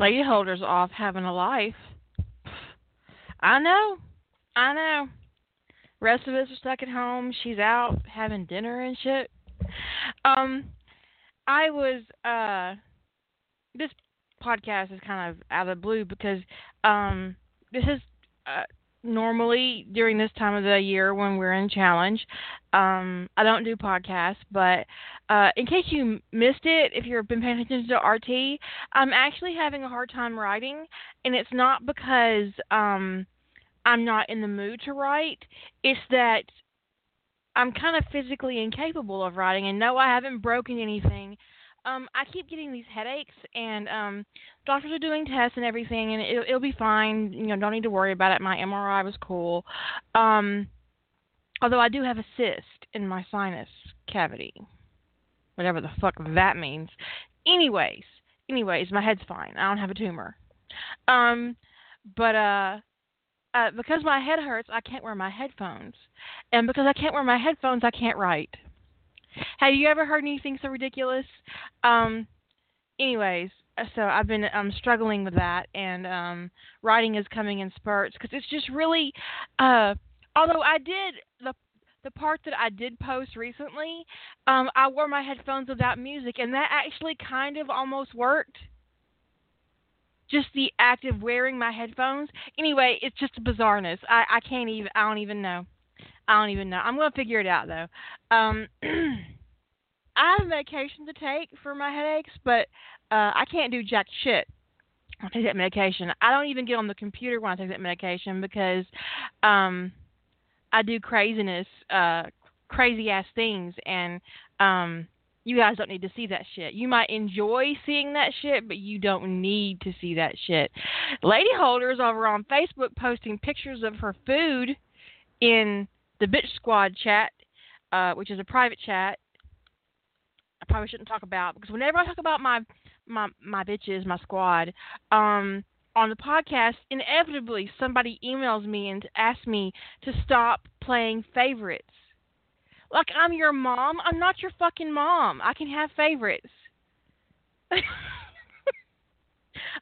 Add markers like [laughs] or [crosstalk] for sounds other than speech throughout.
Lady Holder's off having a life. I know. I know. Rest of us are stuck at home. She's out having dinner and shit. Um, I was, uh, this podcast is kind of out of the blue because, um, this is, uh, normally during this time of the year when we're in challenge. Um, I don't do podcasts, but uh, in case you missed it, if you've been paying attention to RT, I'm actually having a hard time writing, and it's not because um, I'm not in the mood to write. It's that I'm kind of physically incapable of writing, and no, I haven't broken anything. Um, I keep getting these headaches, and um, doctors are doing tests and everything, and it'll, it'll be fine. You know, don't need to worry about it. My MRI was cool. Um, although I do have a cyst in my sinus cavity, whatever the fuck that means. Anyways, anyways, my head's fine. I don't have a tumor. Um, but uh, uh, because my head hurts, I can't wear my headphones, and because I can't wear my headphones, I can't write. Have you ever heard anything so ridiculous? Um, anyways, so I've been um struggling with that, and um, writing is coming in spurts because it's just really. Uh, although I did the the part that I did post recently, um, I wore my headphones without music, and that actually kind of almost worked. Just the act of wearing my headphones. Anyway, it's just bizarreness. I, I can't even. I don't even know. I don't even know. I'm gonna figure it out though. Um, [clears throat] I have medication to take for my headaches, but uh, I can't do jack shit. I take that medication. I don't even get on the computer when I take that medication because um, I do craziness, uh, crazy ass things, and um, you guys don't need to see that shit. You might enjoy seeing that shit, but you don't need to see that shit. Lady Holders over on Facebook posting pictures of her food in the Bitch Squad chat, uh, which is a private chat. I probably shouldn't talk about because whenever I talk about my my my bitches, my squad, um, on the podcast, inevitably somebody emails me and asks me to stop playing favorites. Like I'm your mom. I'm not your fucking mom. I can have favorites. [laughs]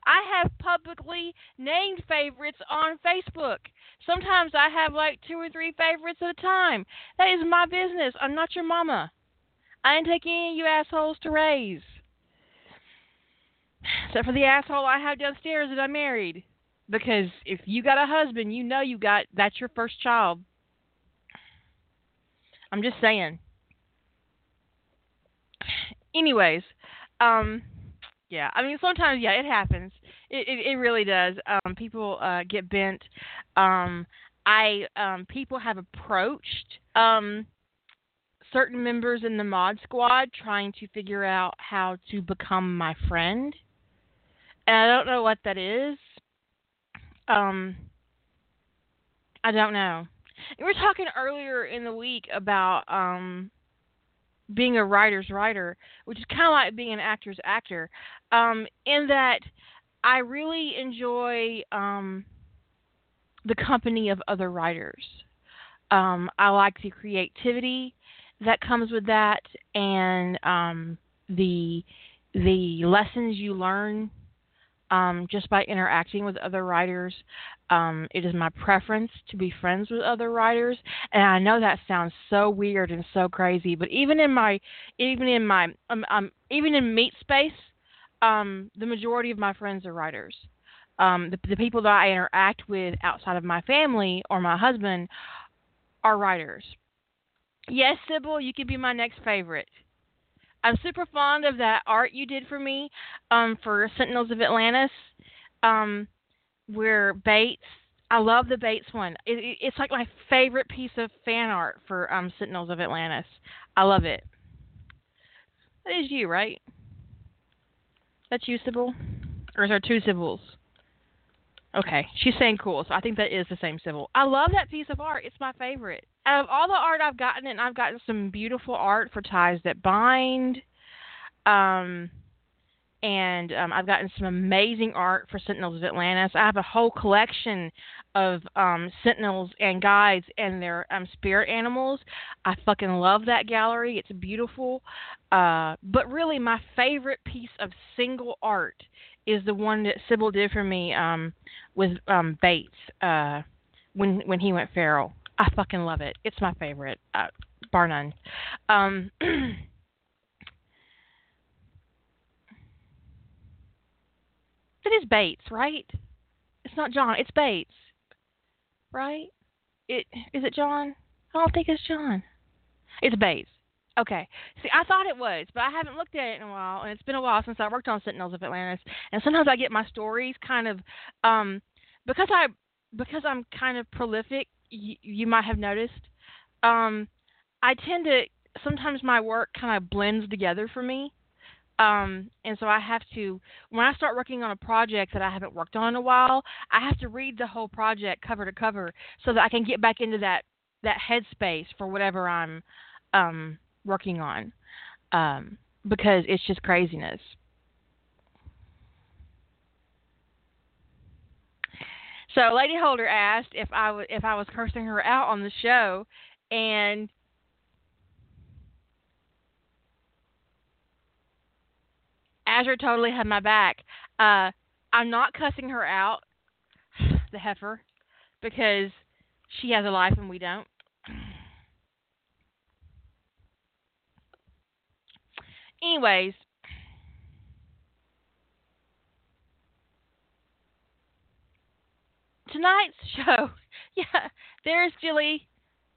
I have publicly named favorites on Facebook. Sometimes I have like two or three favorites at a time. That is my business. I'm not your mama. I ain't taking any of you assholes to raise. Except for the asshole I have downstairs that I married. Because if you got a husband, you know you got that's your first child. I'm just saying. Anyways, um yeah, I mean sometimes yeah, it happens. It it, it really does. Um people uh get bent. Um I um people have approached um certain members in the mod squad trying to figure out how to become my friend. And I don't know what that is. Um I don't know. We were talking earlier in the week about um being a writer's writer, which is kind of like being an actor's actor, um, in that I really enjoy um, the company of other writers. Um, I like the creativity that comes with that, and um, the the lessons you learn um, just by interacting with other writers. Um, it is my preference to be friends with other writers, and I know that sounds so weird and so crazy, but even in my, even in my, um, um even in meat space, um, the majority of my friends are writers. Um, the, the people that I interact with outside of my family or my husband are writers. Yes, Sybil, you could be my next favorite. I'm super fond of that art you did for me um, for Sentinels of Atlantis, um, where Bates I love the Bates one. It, it, it's like my favorite piece of fan art for um, Sentinels of Atlantis. I love it. That is you, right? That's you, Sybil? Or is there two Sybils? Okay, she's saying cool, so I think that is the same Sybil. I love that piece of art. It's my favorite. Of all the art I've gotten, and I've gotten some beautiful art for Ties That Bind. Um, and um, I've gotten some amazing art for Sentinels of Atlantis. I have a whole collection of um, Sentinels and guides and their um, spirit animals. I fucking love that gallery. It's beautiful. Uh, but really, my favorite piece of single art is the one that Sybil did for me um, with um, Bates uh, when when he went feral. I fucking love it. It's my favorite, uh, bar none. Um, [clears throat] It is Bates, right? It's not John. It's Bates, right? It is it John? I don't think it's John. It's Bates. Okay. See, I thought it was, but I haven't looked at it in a while, and it's been a while since I worked on Sentinels of Atlantis. And sometimes I get my stories kind of, um, because I because I'm kind of prolific. You, you might have noticed. Um, I tend to sometimes my work kind of blends together for me. Um, and so I have to, when I start working on a project that I haven't worked on in a while, I have to read the whole project cover to cover so that I can get back into that that headspace for whatever I'm um, working on, um, because it's just craziness. So Lady Holder asked if I w- if I was cursing her out on the show, and Azure totally had my back. Uh, I'm not cussing her out, [sighs] the heifer, because she has a life and we don't. Anyways, tonight's [laughs] show, yeah, there's Jilly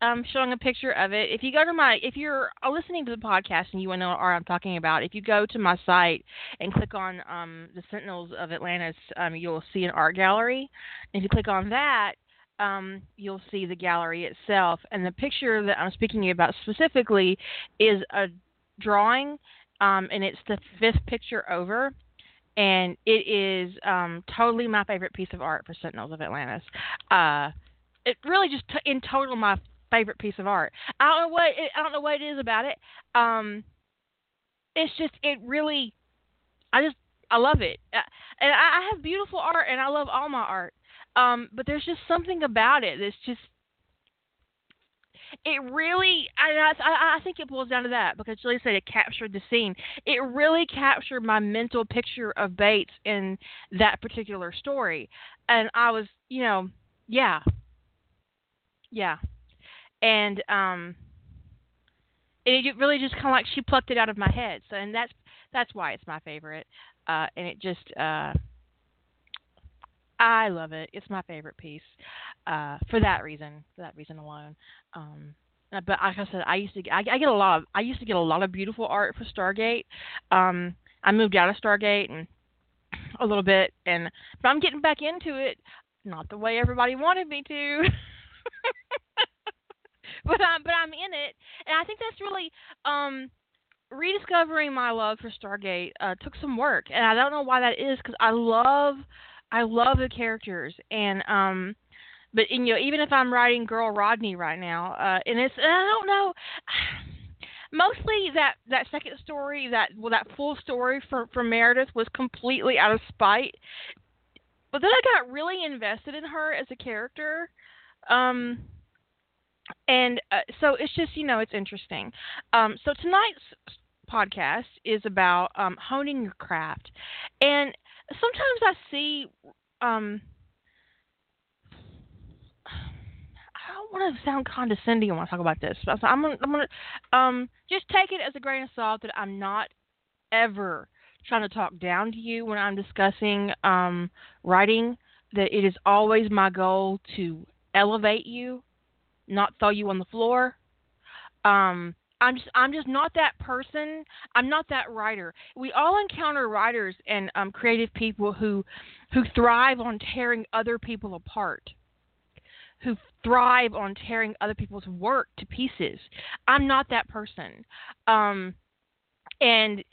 um, showing a picture of it. If you go to my, if you're listening to the podcast and you want to know what I'm talking about, if you go to my site and click on um, the Sentinels of Atlantis, um, you'll see an art gallery. And if you click on that, um, you'll see the gallery itself. And the picture that I'm speaking about specifically is a drawing, um, and it's the fifth picture over. And it is um, totally my favorite piece of art for Sentinels of Atlantis. Uh, it really just t- in total my favorite piece of art. I don't know what it, I don't know what it is about it. Um, it's just it really, I just I love it, uh, and I, I have beautiful art, and I love all my art. Um, but there's just something about it that's just it really I, I I think it boils down to that because Julie said it captured the scene. It really captured my mental picture of Bates in that particular story, and I was you know yeah yeah and um, it really just kind of like she plucked it out of my head. So, and that's that's why it's my favorite. Uh, and it just uh, I love it. It's my favorite piece uh, for that reason. For that reason alone. Um, uh, but like I said, I used to I, I get a lot of I used to get a lot of beautiful art for Stargate. Um, I moved out of Stargate and a little bit, and but I'm getting back into it. Not the way everybody wanted me to. [laughs] but I'm but I'm in it, and I think that's really um rediscovering my love for Stargate uh, took some work, and I don't know why that is because I love I love the characters, and um, but you know even if I'm writing Girl Rodney right now, uh, and it's and I don't know. [sighs] Mostly that that second story, that well, that full story for for Meredith was completely out of spite. But then I got really invested in her as a character. Um, and uh, so it's just you know it's interesting. Um, so tonight's podcast is about um, honing your craft, and sometimes I see. Um, I don't want to sound condescending when I talk about this, but I'm gonna, I'm gonna um, just take it as a grain of salt that I'm not ever trying to talk down to you when I'm discussing um, writing. That it is always my goal to elevate you not throw you on the floor. Um, I'm just I'm just not that person. I'm not that writer. We all encounter writers and um, creative people who who thrive on tearing other people apart. Who thrive on tearing other people's work to pieces. I'm not that person. Um, and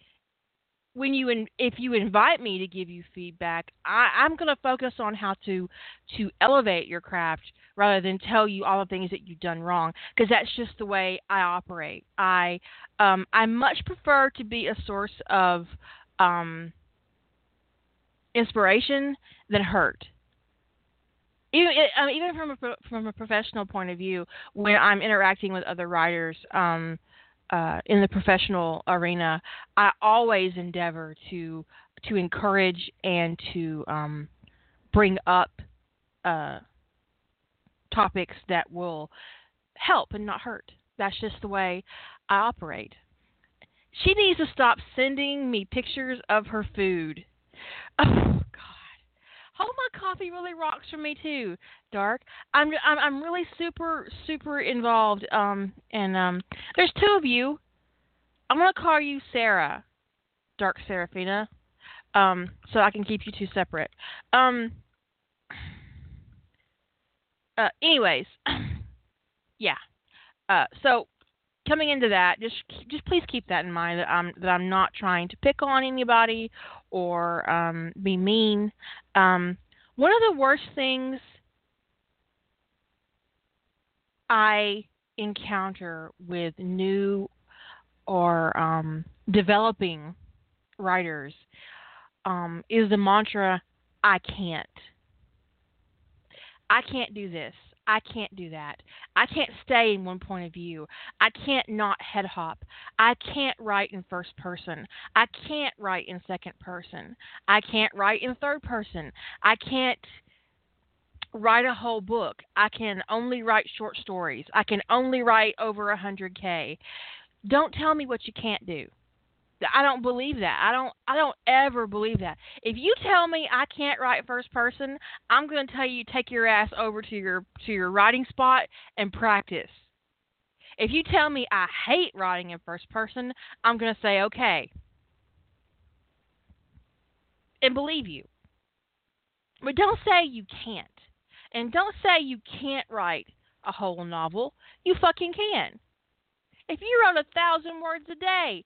when you in, if you invite me to give you feedback, I, I'm going to focus on how to to elevate your craft rather than tell you all the things that you've done wrong because that's just the way I operate. I um, I much prefer to be a source of um, inspiration than hurt. Even, um, even from a from a professional point of view, when I'm interacting with other writers, um, uh, in the professional arena, I always endeavor to to encourage and to um, bring up uh, topics that will help and not hurt. That's just the way I operate. She needs to stop sending me pictures of her food. Oh Hold my coffee really rocks for me too, Dark. I'm I'm I'm really super super involved. Um, and um, there's two of you. I'm gonna call you Sarah, Dark Seraphina. Um, so I can keep you two separate. Um. Uh, anyways, [clears throat] yeah. Uh, so coming into that, just just please keep that in mind that I'm that I'm not trying to pick on anybody or um, be mean. Um, one of the worst things I encounter with new or um, developing writers um, is the mantra, I can't. I can't do this. I can't do that. I can't stay in one point of view. I can't not head hop. I can't write in first person. I can't write in second person. I can't write in third person. I can't write a whole book. I can only write short stories. I can only write over a 100k. Don't tell me what you can't do. I don't believe that. I don't I don't ever believe that. If you tell me I can't write first person, I'm going to tell you take your ass over to your to your writing spot and practice. If you tell me I hate writing in first person, I'm going to say okay. And believe you. But don't say you can't. And don't say you can't write a whole novel. You fucking can. If you wrote a thousand words a day,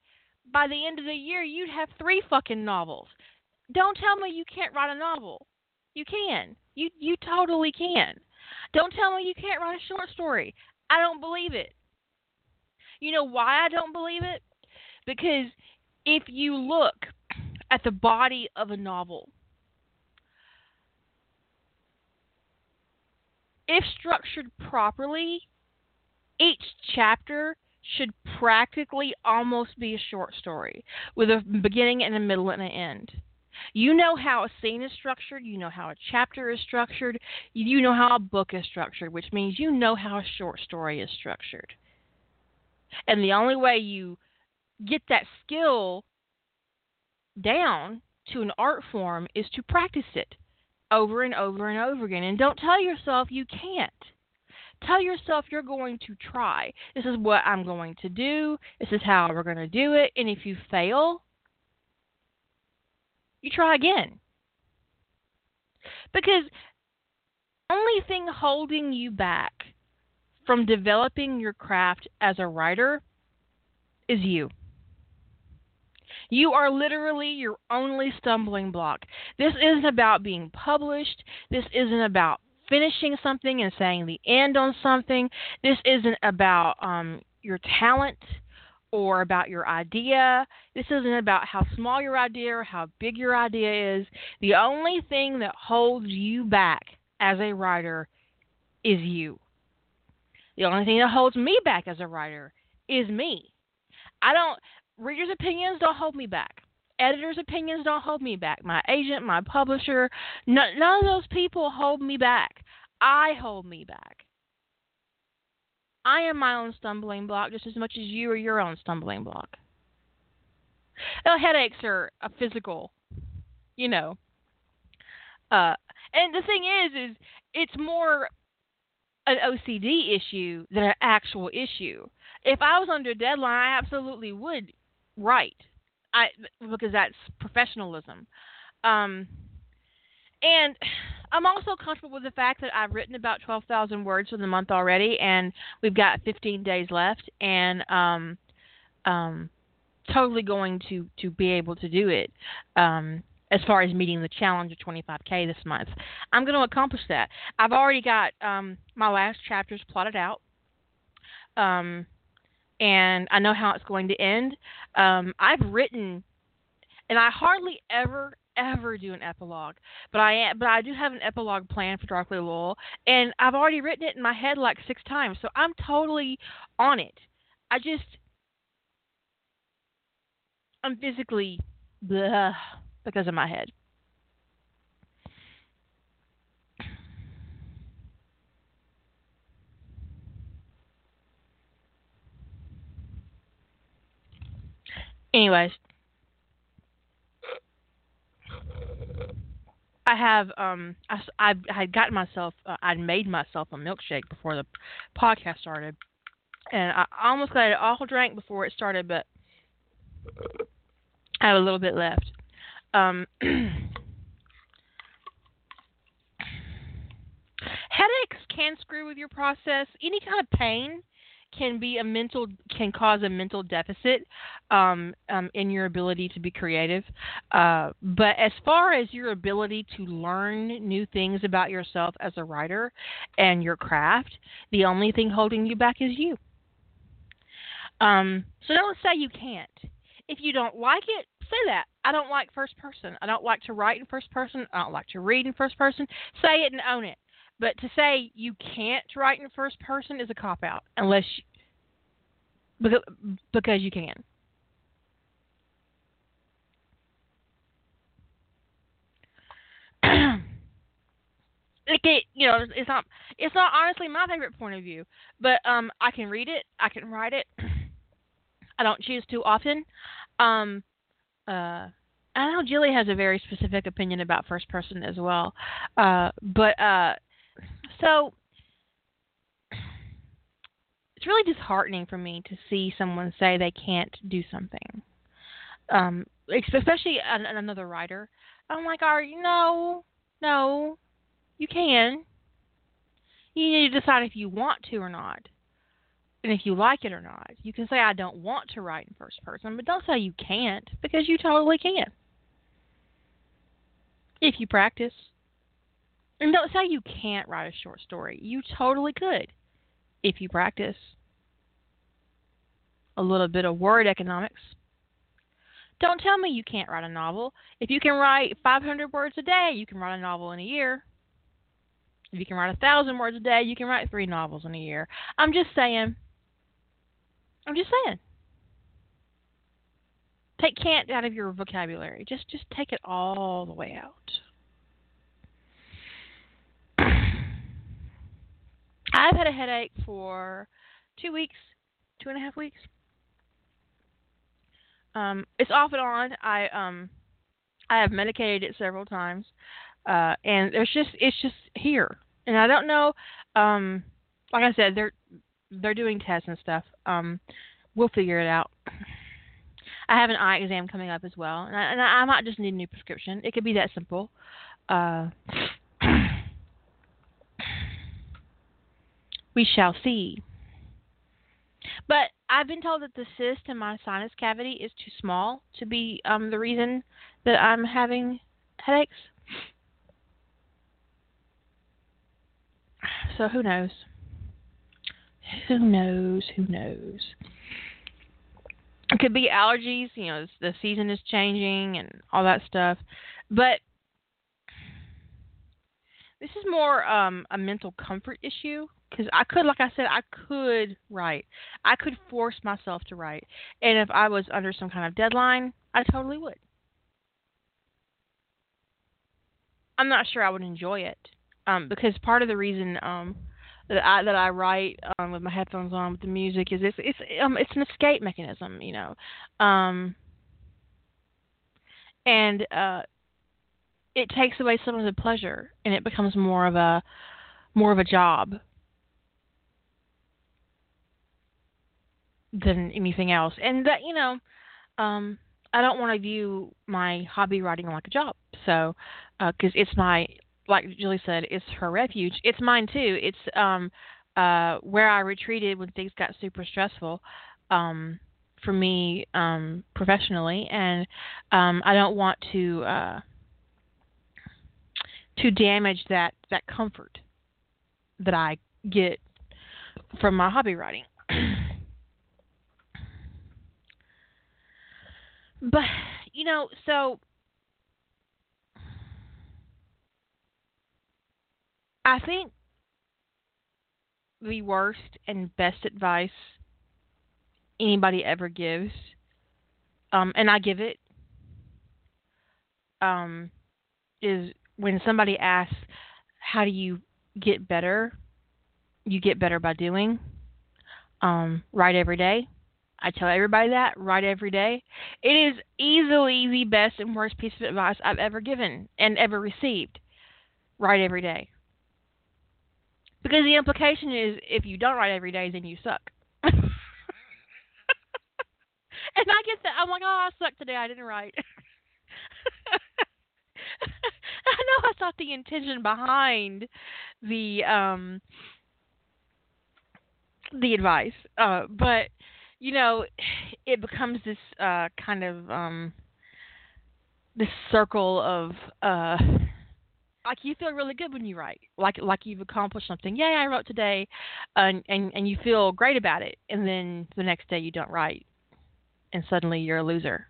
by the end of the year you'd have three fucking novels. Don't tell me you can't write a novel. You can. You you totally can. Don't tell me you can't write a short story. I don't believe it. You know why I don't believe it? Because if you look at the body of a novel, if structured properly, each chapter should practically almost be a short story with a beginning and a middle and an end. You know how a scene is structured, you know how a chapter is structured, you know how a book is structured, which means you know how a short story is structured. And the only way you get that skill down to an art form is to practice it over and over and over again. And don't tell yourself you can't. Tell yourself you're going to try. This is what I'm going to do. This is how we're going to do it. And if you fail, you try again. Because the only thing holding you back from developing your craft as a writer is you. You are literally your only stumbling block. This isn't about being published. This isn't about finishing something and saying the end on something. This isn't about um, your talent or about your idea. This isn't about how small your idea or how big your idea is. The only thing that holds you back as a writer is you. The only thing that holds me back as a writer is me. I don't readers' opinions don't hold me back. Editors' opinions don't hold me back. My agent, my publisher, none, none of those people hold me back. I hold me back. I am my own stumbling block just as much as you are your own stumbling block. Now, headaches are a physical, you know. Uh, and the thing is, is it's more an OCD issue than an actual issue. If I was under deadline, I absolutely would write. I because that's professionalism. Um, and I'm also comfortable with the fact that I've written about 12,000 words for the month already, and we've got 15 days left, and um, um, totally going to to be able to do it. Um, as far as meeting the challenge of 25k this month, I'm going to accomplish that. I've already got um, my last chapters plotted out. Um, and I know how it's going to end. Um, I've written, and I hardly ever ever do an epilogue, but I but I do have an epilogue plan for Darkly Loyal, and I've already written it in my head like six times, so I'm totally on it. I just I'm physically blah because of my head. Anyways, I have um I I had gotten myself uh, I'd made myself a milkshake before the podcast started, and I almost got it all drank before it started, but I have a little bit left. Um, [clears throat] headaches can screw with your process. Any kind of pain can be a mental can cause a mental deficit um, um, in your ability to be creative. Uh, but as far as your ability to learn new things about yourself as a writer and your craft, the only thing holding you back is you. Um, so don't say you can't. If you don't like it, say that. I don't like first person. I don't like to write in first person. I don't like to read in first person. Say it and own it. But to say you can't write in first person is a cop out, unless you, because because you can. [clears throat] it, you know, it's not it's not honestly my favorite point of view, but um, I can read it, I can write it. [clears throat] I don't choose too often. Um, uh, I know Julie has a very specific opinion about first person as well, uh, but uh, so it's really disheartening for me to see someone say they can't do something, um, especially an, another writer. I'm like, are you no, no, you can. You need to decide if you want to or not, and if you like it or not. You can say I don't want to write in first person, but don't say you can't because you totally can. If you practice. And don't say you can't write a short story. You totally could if you practice a little bit of word economics. Don't tell me you can't write a novel. If you can write 500 words a day, you can write a novel in a year. If you can write a thousand words a day, you can write three novels in a year. I'm just saying. I'm just saying. Take can't out of your vocabulary. Just just take it all the way out. I've had a headache for two weeks, two and a half weeks. Um, it's off and on. I um, I have medicated it several times, uh, and there's just it's just here, and I don't know. Um, like I said, they're they're doing tests and stuff. Um, we'll figure it out. I have an eye exam coming up as well, and I, and I might just need a new prescription. It could be that simple. Uh, we shall see. But I've been told that the cyst in my sinus cavity is too small to be um, the reason that I'm having headaches. So who knows? Who knows? Who knows? It could be allergies. You know, the season is changing and all that stuff. But this is more um, a mental comfort issue because I could, like I said, I could write. I could force myself to write, and if I was under some kind of deadline, I totally would. I'm not sure I would enjoy it um, because part of the reason um, that I that I write um, with my headphones on with the music is it's it's um, it's an escape mechanism, you know, um, and uh, it takes away some of the pleasure, and it becomes more of a more of a job than anything else. And that you know, um, I don't want to view my hobby writing like a job. So because uh, it's my like Julie said, it's her refuge. It's mine too. It's um uh where I retreated when things got super stressful. Um for me um professionally and um I don't want to uh to damage that that comfort that I get from my hobby writing. But you know, so I think the worst and best advice anybody ever gives, um, and I give it, um, is when somebody asks, "How do you get better?" You get better by doing. Um, write every day. I tell everybody that write every day. It is easily the best and worst piece of advice I've ever given and ever received. Write every day. Because the implication is if you don't write every day, then you suck. [laughs] and I get that. I'm like, oh, I suck today. I didn't write. [laughs] I know that's not the intention behind the um the advice, uh, but you know, it becomes this uh kind of um this circle of uh like you feel really good when you write like like you've accomplished something. Yay i wrote today and and and you feel great about it and then the next day you don't write and suddenly you're a loser.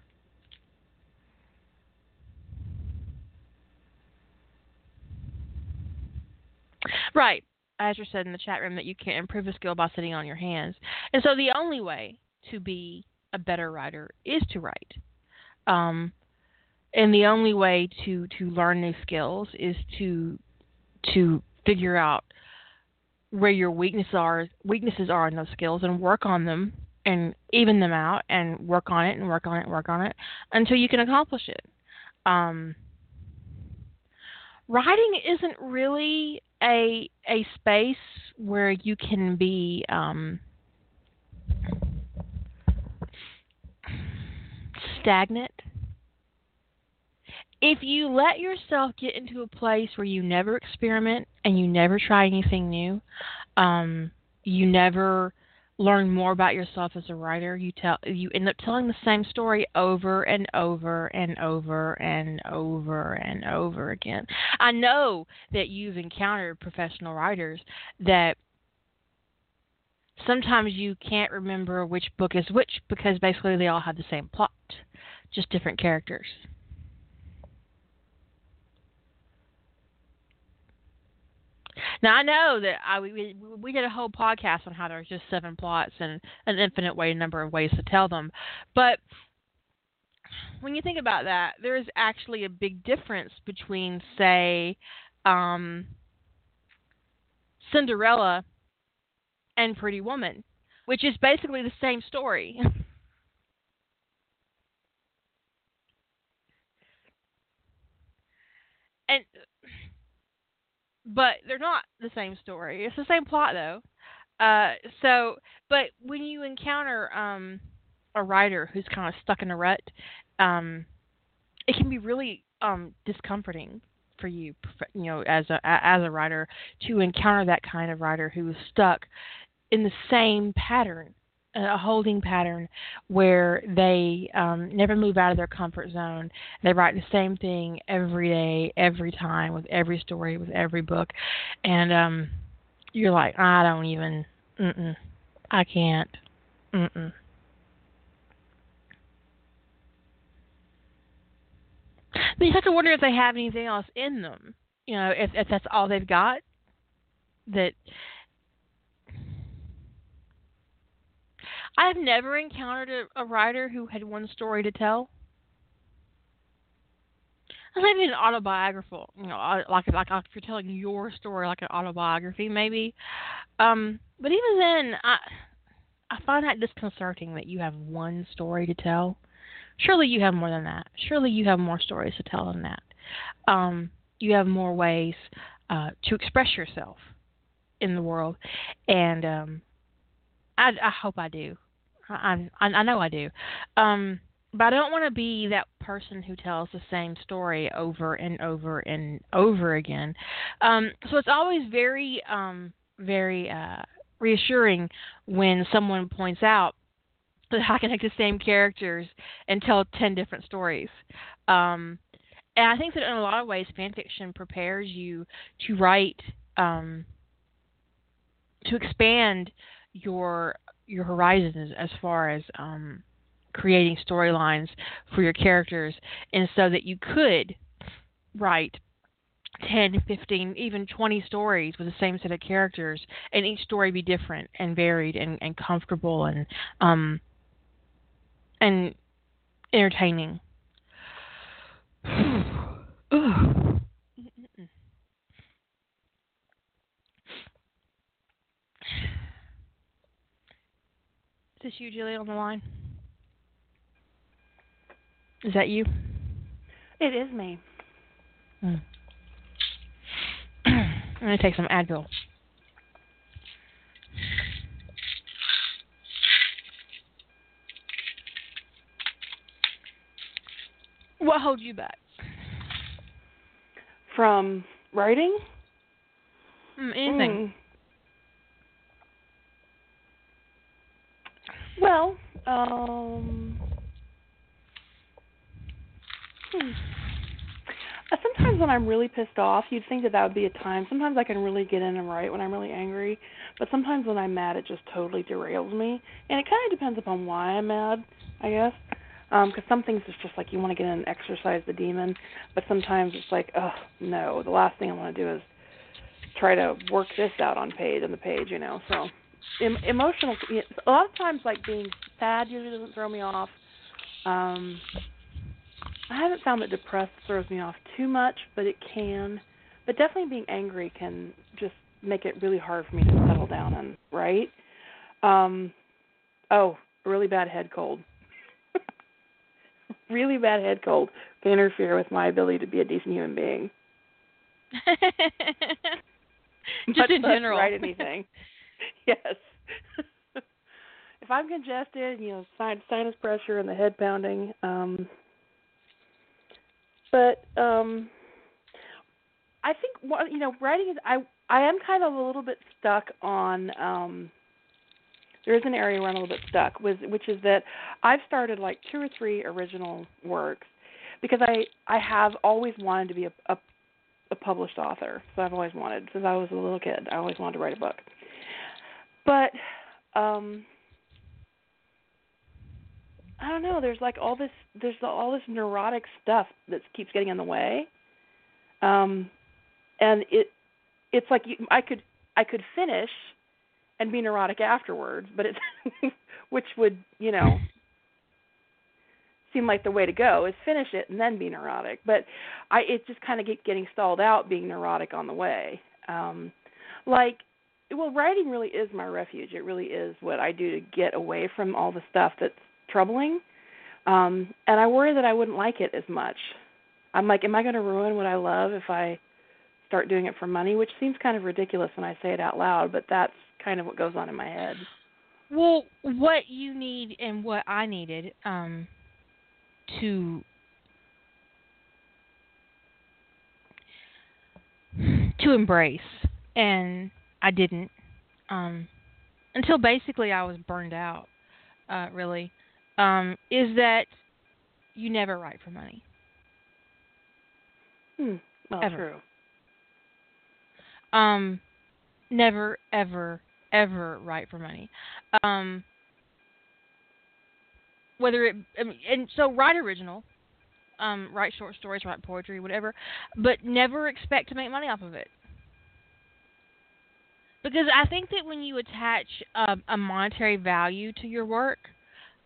Right. Azure said in the chat room that you can't improve a skill by sitting on your hands. And so the only way to be a better writer is to write um, and the only way to to learn new skills is to to figure out where your weaknesses are weaknesses are in those skills and work on them and even them out and work on it and work on it and work on it until you can accomplish it. Um, writing isn't really a a space where you can be um, stagnant if you let yourself get into a place where you never experiment and you never try anything new, um, you never learn more about yourself as a writer. You tell you end up telling the same story over and over and over and over and over again. I know that you've encountered professional writers that sometimes you can't remember which book is which because basically they all have the same plot, just different characters. Now I know that I we we did a whole podcast on how there's just seven plots and an infinite way number of ways to tell them, but when you think about that, there is actually a big difference between, say, um, Cinderella and Pretty Woman, which is basically the same story. [laughs] and but they're not the same story. It's the same plot though. Uh, so, but when you encounter um, a writer who's kind of stuck in a rut, um, it can be really um, discomforting for you, you know, as a as a writer to encounter that kind of writer who is stuck in the same pattern a holding pattern where they um, never move out of their comfort zone. They write the same thing every day, every time, with every story, with every book, and um, you're like, I don't even, mm-mm, I can't, mm-mm. You have to wonder if they have anything else in them. You know, if if that's all they've got, that I've never encountered a, a writer who had one story to tell. Maybe an autobiographical, you know, like like if you're telling your story like an autobiography, maybe. Um, but even then, I I find that disconcerting that you have one story to tell. Surely you have more than that. Surely you have more stories to tell than that. Um, you have more ways uh, to express yourself in the world, and um, I, I hope I do. I, I I know I do. Um, but I don't want to be that person who tells the same story over and over and over again. Um, so it's always very, um, very uh, reassuring when someone points out that I can take the same characters and tell ten different stories. Um, and I think that in a lot of ways, fan fiction prepares you to write, um, to expand your your horizons as far as um, creating storylines for your characters, and so that you could write 10, 15, even 20 stories with the same set of characters, and each story be different and varied and, and comfortable and um, and entertaining. [sighs] Is this you, Julie, on the line? Is that you? It is me. Hmm. [clears throat] I'm going to take some Advil. What holds you back? From writing? Mm, anything. Mm. Well, um, hmm. Uh, sometimes when I'm really pissed off, you'd think that that would be a time. Sometimes I can really get in and write when I'm really angry, but sometimes when I'm mad, it just totally derails me. And it kind of depends upon why I'm mad, I guess. Because um, some things it's just like you want to get in and exercise the demon, but sometimes it's like, oh no, the last thing I want to do is try to work this out on page on the page, you know. So em- emotional. A lot of times, like being sad usually doesn't throw me off. Um, I haven't found that depressed throws me off too much, but it can. But definitely being angry can just make it really hard for me to settle down and write. Um, oh, really bad head cold. Really bad head cold can interfere with my ability to be a decent human being. [laughs] Just in general. Write [laughs] anything. yes. [laughs] if I'm congested, you know, sinus pressure and the head pounding, um, but um I think what you know, writing is I I am kind of a little bit stuck on um there is an area where I'm a little bit stuck which is that I've started like two or three original works because I I have always wanted to be a, a a published author. So I've always wanted since I was a little kid. I always wanted to write a book. But um I don't know. There's like all this. There's all this neurotic stuff that keeps getting in the way. Um, and it, it's like you, I could, I could finish, and be neurotic afterwards, but it's, [laughs] which would, you know, seem like the way to go is finish it and then be neurotic. But I, it just kind of get getting stalled out, being neurotic on the way. Um, like well writing really is my refuge it really is what i do to get away from all the stuff that's troubling. Um, and I worry that I wouldn't like it as much. I'm like, am I going to ruin what I love if I start doing it for money? Which seems kind of ridiculous when I say it out loud, but that's kind of what goes on in my head. Well, what you need and what I needed um, to to embrace, and I didn't um, until basically I was burned out. Uh, really, um, is that you never write for money. Hmm. Well, ever. true. Um, never, ever, ever write for money. Um, whether it I mean, and so write original, um, write short stories, write poetry, whatever, but never expect to make money off of it. Because I think that when you attach a, a monetary value to your work,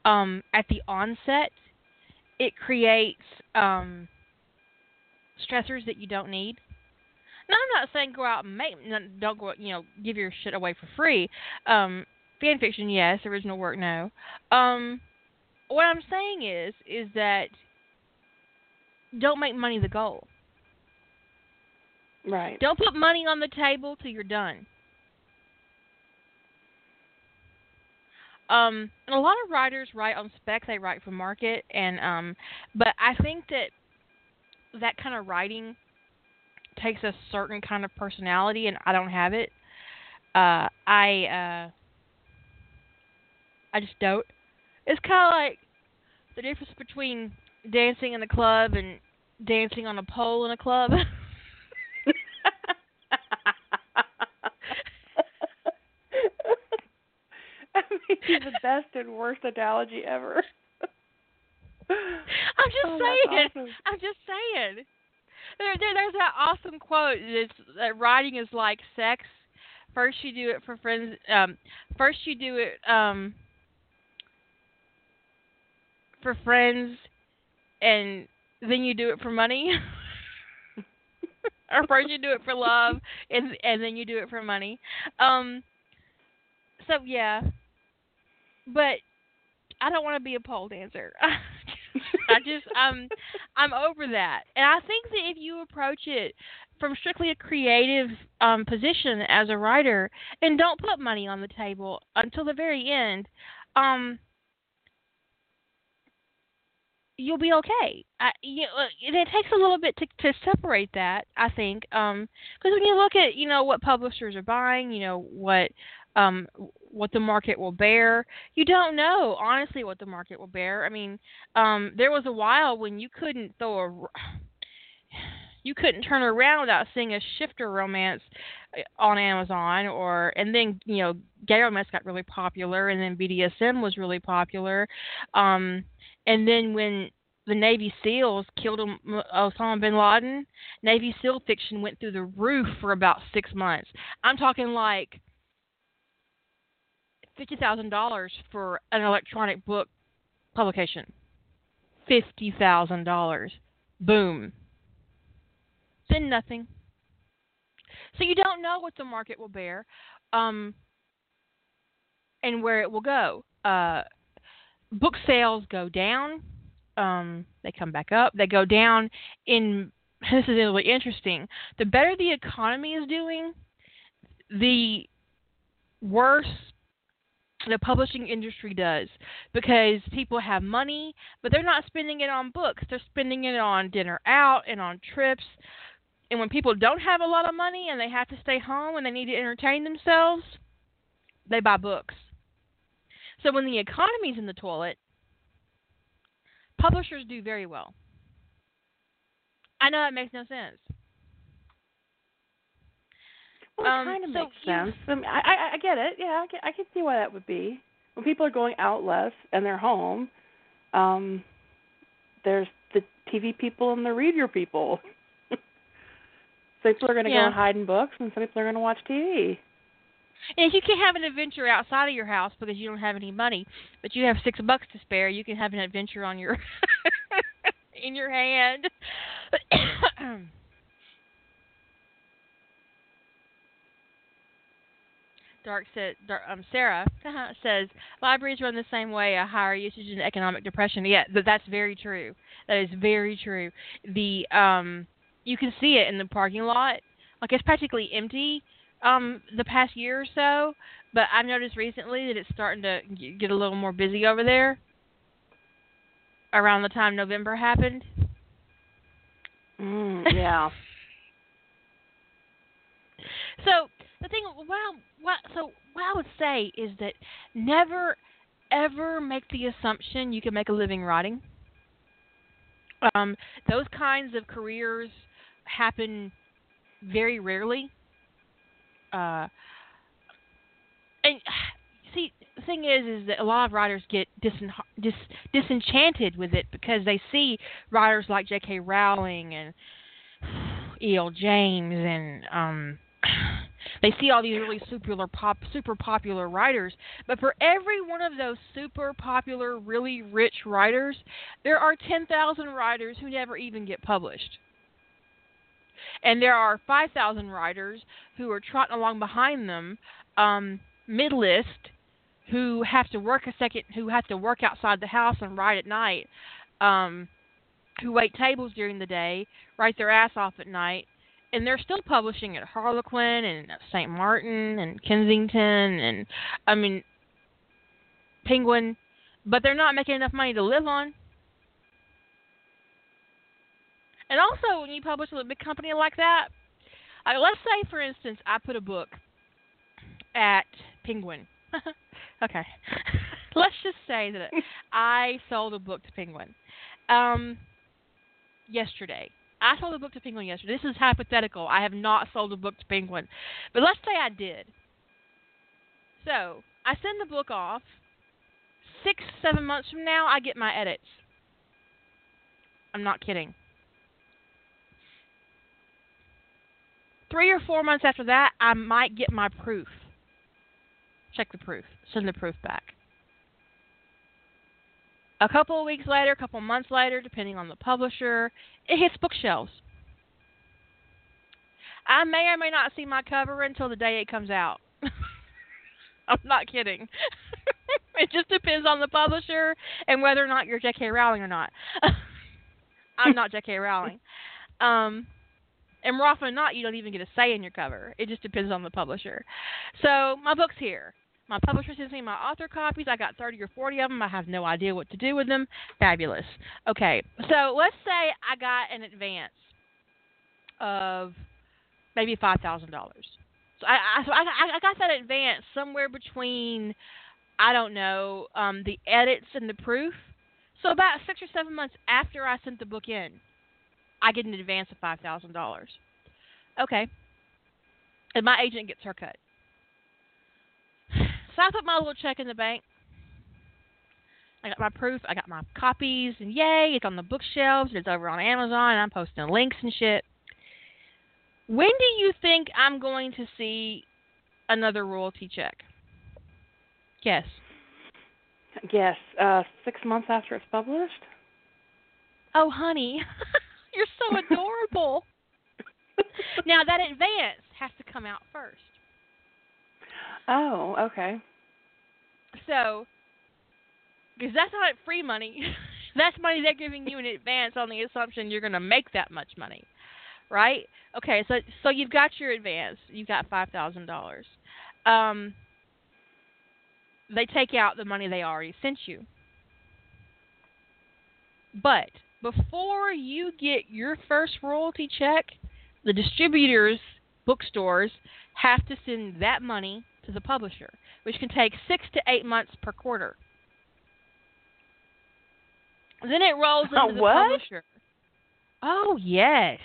um, at the onset, it creates um, stressors that you don't need. Now, I'm not saying go out and make, don't go, you know, give your shit away for free. Um, fan fiction, yes. Original work, no. Um, what I'm saying is, is that don't make money the goal. Right. Don't put money on the table till you're done. um, and a lot of writers write on spec. They write for market, and um, but I think that that kind of writing takes a certain kind of personality, and I don't have it. Uh, I uh, I just don't. It's kind of like the difference between dancing in the club and dancing on a pole in a club. [laughs] I mean, the best and worst analogy ever. I'm just Oh, saying. awesome. I'm just saying. There, there, there's that awesome quote. It's, that writing is like sex. First you do it for friends. Um, first you do it um, for friends, and then you do it for money. [laughs] or first you do it for love, and and then you do it for money. Um. So yeah, but I don't want to be a pole dancer. [laughs] [laughs] I just um I'm over that. And I think that if you approach it from strictly a creative um position as a writer and don't put money on the table until the very end, um you'll be okay. I, you know, it takes a little bit to to separate that, I think, um because when you look at, you know, what publishers are buying, you know, what um what the market will bear. You don't know honestly what the market will bear. I mean, um there was a while when you couldn't throw a. [sighs] you couldn't turn around without seeing a shifter romance uh, on Amazon or and then, you know, gay romance got really popular and then BDSM was really popular. Um and then when the Navy SEALs killed Osama bin Laden, Navy SEAL fiction went through the roof for about six months. I'm talking like fifty thousand dollars for an electronic book publication. Fifty thousand dollars. Boom. Then nothing. So you don't know what the market will bear, um, and where it will go. Uh, book sales go down. Um, they come back up. They go down in. [laughs] This is really interesting. The better the economy is doing, the worse the publishing industry does because people have money, but they're not spending it on books. They're spending it on dinner out and on trips. And when people don't have a lot of money and they have to stay home and they need to entertain themselves, they buy books. So when the economy's in the toilet, publishers do very well. I know that makes no sense. Well, it Um, kind of so makes you- sense. I, mean, I, I I get it. Yeah, I can, I can see why that would be. When people are going out less and they're home, um, there's the TV people and the reader people. [laughs] some people are going to Yeah. go and hide in books, and some people are going to watch TV. And if you can have an adventure outside of your house because you don't have any money, but you have six bucks to spare, you can have an adventure on your [laughs] in your hand. [coughs] [coughs] [coughs] Dark said, Dark, um, Sarah says libraries run the same way. A higher usage in economic depression. Yeah, th- that's very true. That is very true. The um, you can see it in the parking lot. Like it's practically empty um the past year or so, but I've noticed recently that it's starting to get a little more busy over there. Around the time November happened. Mm, yeah. [laughs] So the thing, well, what so what I would say is that never ever make the assumption you can make a living writing. Um, those kinds of careers happen very rarely. Uh, and [sighs] see, the thing is, is that a lot of writers get disen- dis- disenchanted with it because they see writers like J.K. Rowling and [sighs] E.L. James and um, they see all these really super pop, super popular writers. But for every one of those super popular, really rich writers, there are ten thousand writers who never even get published. And there are 5,000 writers who are trotting along behind them, um, mid-list, who have to work a second, who have to work outside the house and write at night, um, who wait tables during the day, write their ass off at night, and they're still publishing at Harlequin and St. Martin and Kensington, and I mean, Penguin, but they're not making enough money to live on. And also, when you publish with a big company like that, uh, let's say, for instance, I put a book at Penguin. [laughs] okay. [laughs] let's just say that [laughs] I sold a book to Penguin. Um, yesterday. I sold a book to Penguin yesterday. This is hypothetical. I have not sold a book to Penguin. But let's say I did. So, I send the book off. Six, seven months from now, I get my edits. I'm not kidding. Three or four months after that, I might get my proof. Check the proof. Send the proof back. A couple of weeks later, a couple months later, depending on the publisher, it hits bookshelves. I may or may not see my cover until the day it comes out. [laughs] I'm not kidding. [laughs] it just depends on the publisher and whether or not you're J.K. Rowling or not. [laughs] I'm not J.K. Rowling. Um, and more often than not, you don't even get a say in your cover. It just depends on the publisher. So my book's here. My publisher sends me my author copies. I got 30 or 40 of them. I have no idea what to do with them. Fabulous. Okay, so let's say I got an advance of maybe five thousand dollars. So I, I so I, I got that advance somewhere between I don't know um, the edits and the proof. So about six or seven months after I sent the book in, I get an advance of five thousand dollars. Okay, and my agent gets her cut. So I put my little check in the bank. I got my proof. I got my copies, and yay, it's on the bookshelves. It's over on Amazon, and I'm posting links and shit. When do you think I'm going to see another royalty check? Guess. Guess. Uh, six months after it's published. Oh, honey, [laughs] you're so [laughs] adorable. [laughs] now that advance has to come out first. Oh, okay. So, because that's not free money. [laughs] that's money they're giving you in advance on the assumption you're going to make that much money, right? Okay, so so you've got your advance. You've got five thousand dollars. Um, they take out the money they already sent you. But before you get your first royalty check, the distributors, bookstores, have to send that money to the publisher, which can take six to eight months per quarter. Then it rolls [laughs] into the what? publisher. Oh yes.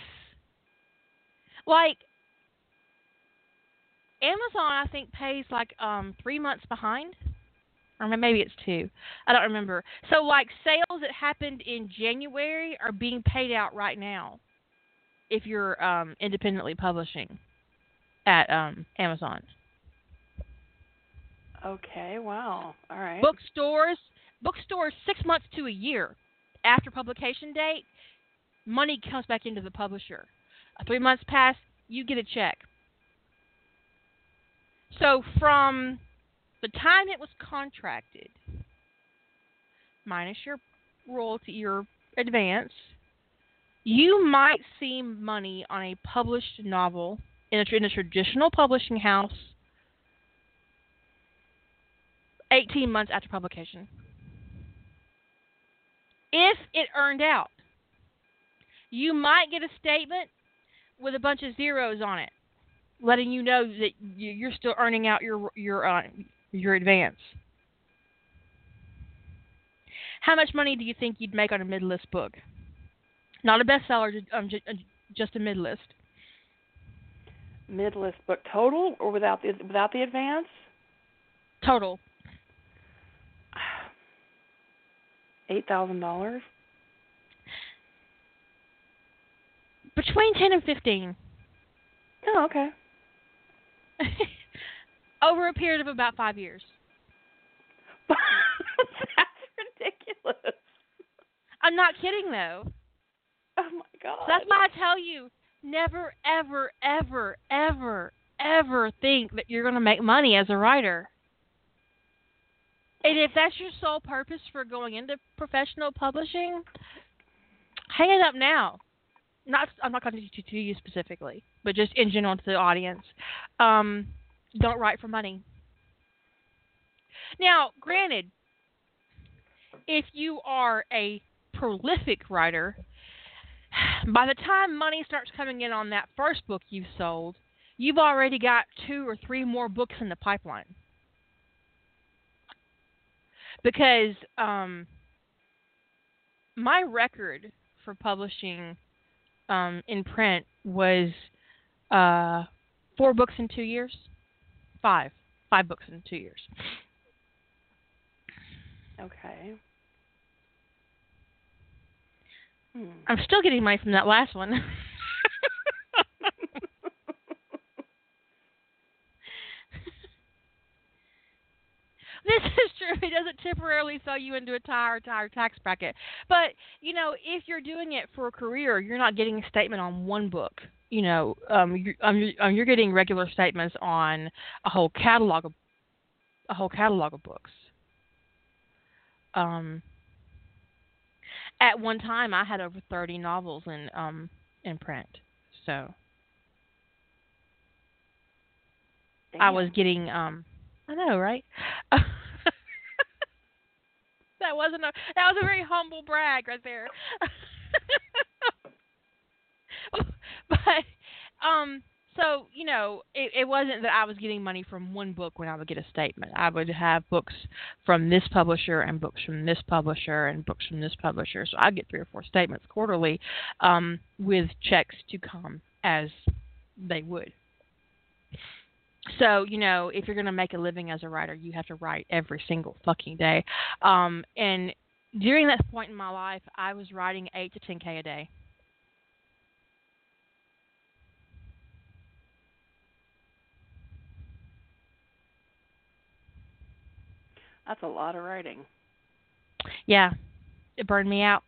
Like Amazon I think pays like um three months behind. Or maybe it's two. I don't remember. So like sales that happened in January are being paid out right now if you're um independently publishing at um Amazon. Okay. Wow. All right. Bookstores, bookstores six months to a year after publication date, money comes back into the publisher. Uh, three months pass, you get a check. So from the time it was contracted, minus your royalty, your advance, you might see money on a published novel in a, in a traditional publishing house 18 months after publication. If it earned out, you might get a statement with a bunch of zeros on it, letting you know that you're still earning out your your uh, your advance. How much money do you think you'd make on a mid-list book? Not a bestseller, um, just a mid-list. Mid-list book total, or without the without the advance? Total. Eight thousand dollars. Between ten and fifteen. Oh, okay. [laughs] Over a period of about five years. [laughs] That's ridiculous. I'm not kidding though. Oh my god. So that's why I tell you, never, ever, ever, ever, ever think that you're going to make money as a writer. And if that's your sole purpose for going into professional publishing, hang it up now. Not, I'm not talking to, to you specifically, but just in general to the audience. Um, don't write for money. Now, granted, if you are a prolific writer, by the time money starts coming in on that first book you've sold, you've already got two or three more books in the pipeline. Because um, my record for publishing um, in print was uh, four books in two years. Five. Five books in two years. Okay. Hmm. I'm still getting money from that last one. [laughs] [laughs] this is true. It doesn't temporarily throw you into a higher higher tax bracket. But you know, if you're doing it for a career, you're not getting a statement on one book. You know, um, you're, um, you're, um, you're getting regular statements on a whole catalog of a whole catalog of books. Um, at one time, I had over 30 novels in um in print. So I was getting um I know, right? [laughs] that wasn't a that was a very humble brag right there. [laughs] but um so you know it, it wasn't that I was getting money from one book when I would get a statement. I would have books from this publisher and books from this publisher and books from this publisher. So I get three or four statements quarterly um, with checks to come as they would. So you know if you're going to make a living as a writer, you have to write every single fucking day. Um, and during that point in my life, I was writing eight to ten k a day. That's a lot of writing. Yeah, it burned me out.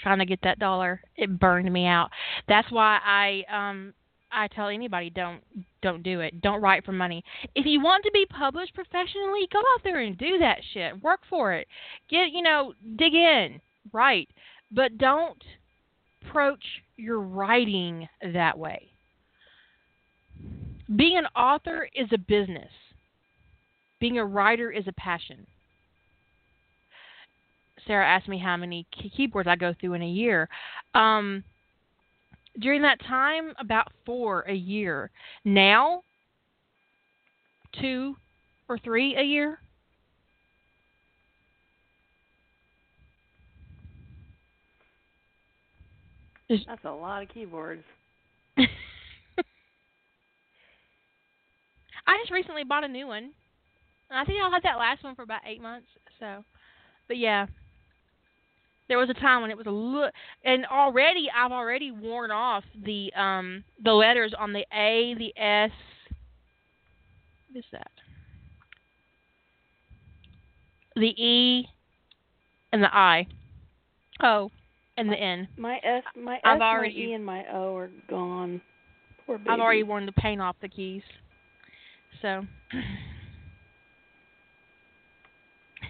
Trying to get that dollar, it burned me out. That's why I um I tell anybody don't don't do it. Don't write for money. If you want to be published professionally, go out there and do that shit. Work for it. Get you know, dig in, write. But don't approach your writing that way. Being an author is a business being a writer is a passion. Sarah asked me how many keyboards I go through in a year. Um, during that time, about four a year. Now, two or three a year. That's a lot of keyboards. [laughs] I just recently bought a new one. I think I had that last one for about eight months. So, but yeah, there was a time when it was a look, and already I've already worn off the um the letters on the A, the S. What is that? The E, and the I. Oh, and the N. My S, my S, I've my already- E, and my O are gone. Poor baby. I've already worn the paint off the keys. So. [clears throat]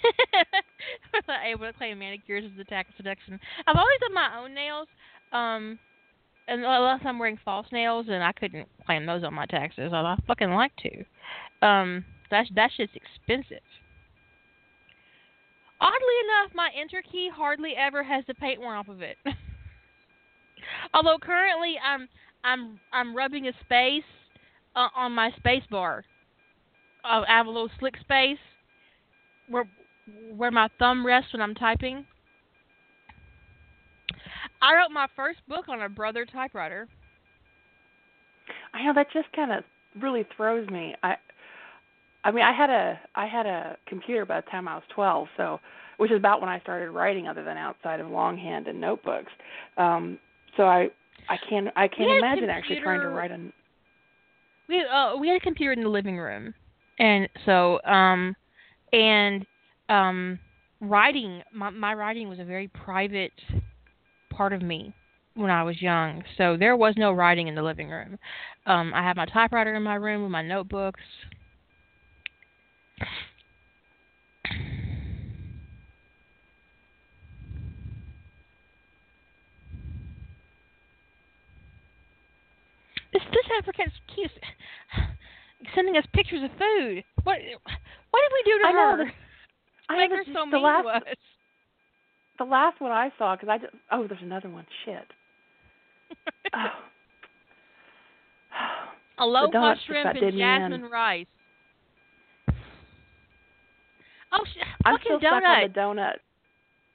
[laughs] [laughs] Able to claim manicures as a tax deduction. I've always done my own nails, um, unless I'm wearing false nails, and I couldn't claim those on my taxes. I fucking like to. Um, that's that shit's expensive. Oddly enough, my enter key hardly ever has the paint worn off of it. [laughs] Although currently I'm I'm I'm rubbing a space uh, on my space bar. Uh, I have a little slick space where where my thumb rests when I'm typing. I wrote my first book on a brother typewriter. I know that just kind of really throws me. I, I mean, I had a I had a computer by the time I was twelve, so which is about when I started writing, other than outside of longhand and notebooks. Um, so I I can't I can't We had a imagine actually trying to write a. We uh, we had a computer in the living room, and so um, and um, writing my my writing was a very private part of me when I was young. So there was no writing in the living room. Um, I had my typewriter in my room with my notebooks. This this African keeps [sighs] sending us pictures of food. What what did we do to I her? that- I her so the last-? The last one I saw, because I just oh, there's another one. Shit. [sighs] Oh. Aloha shrimp and jasmine rice. Oh, sh- I'm still stuck on the donuts.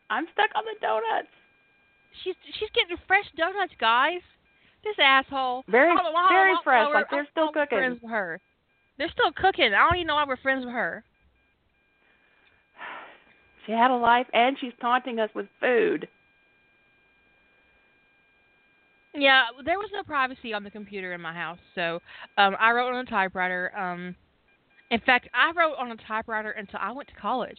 I'm stuck on the donuts. She's she's getting fresh donuts, guys. This asshole. Very, I don't know why- very fresh. Like they're still I don't know we're cooking. Friends with her. They're still cooking. I don't even know why we're friends with her. She had a life, and she's taunting us with food. Yeah, there was no privacy on the computer in my house, so um I wrote on a typewriter. Um in fact, I wrote on a typewriter until I went to college.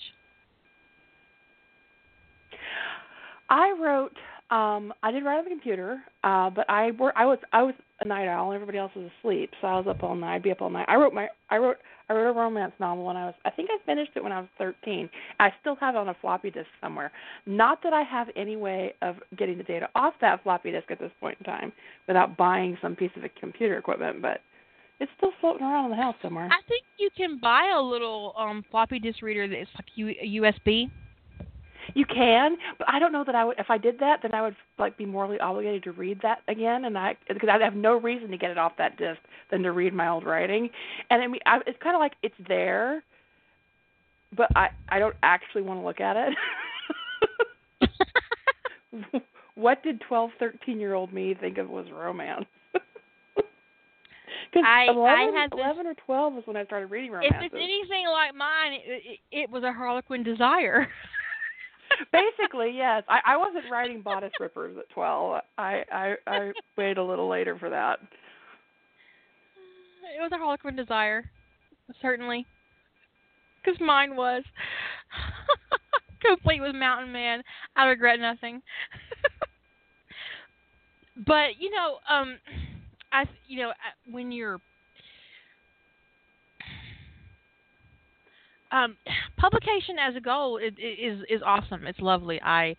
I wrote. Um, I did write on the computer, uh, but I wor- I was I was a night owl. Everybody else was asleep, so I was up all night. I'd be up all night. I wrote my I wrote I wrote a romance novel when I was I think I finished it when I was 13. I still have it on a floppy disk somewhere. Not that I have any way of getting the data off that floppy disk at this point in time without buying some piece of computer equipment, but it's still floating around in the house somewhere. I think you can buy a little um floppy disk reader that's like U- USB. You can, but I don't know that I would. If I did that, then I would like be morally obligated to read that again, and I because I'd have no reason to get it off that disc than to read my old writing. And I mean, I, it's kind of like it's there, but I I don't actually want to look at it. [laughs] what did twelve, thirteen year old me think of was romance? [laughs] Because I- I 11, had this- 11 or twelve was when I started reading romance. if it's anything like mine, it, it, it was a Harlequin desire. [laughs] Basically, yes. I, I wasn't writing bodice rippers at twelve. I, I I waited a little later for that. It was a Harlequin desire, certainly. Because mine was. [laughs] Complete with Mountain Man. I regret nothing. [laughs] but, you know, um, I, you know, when you're. Um, publication as a goal is, is is awesome. It's lovely. I,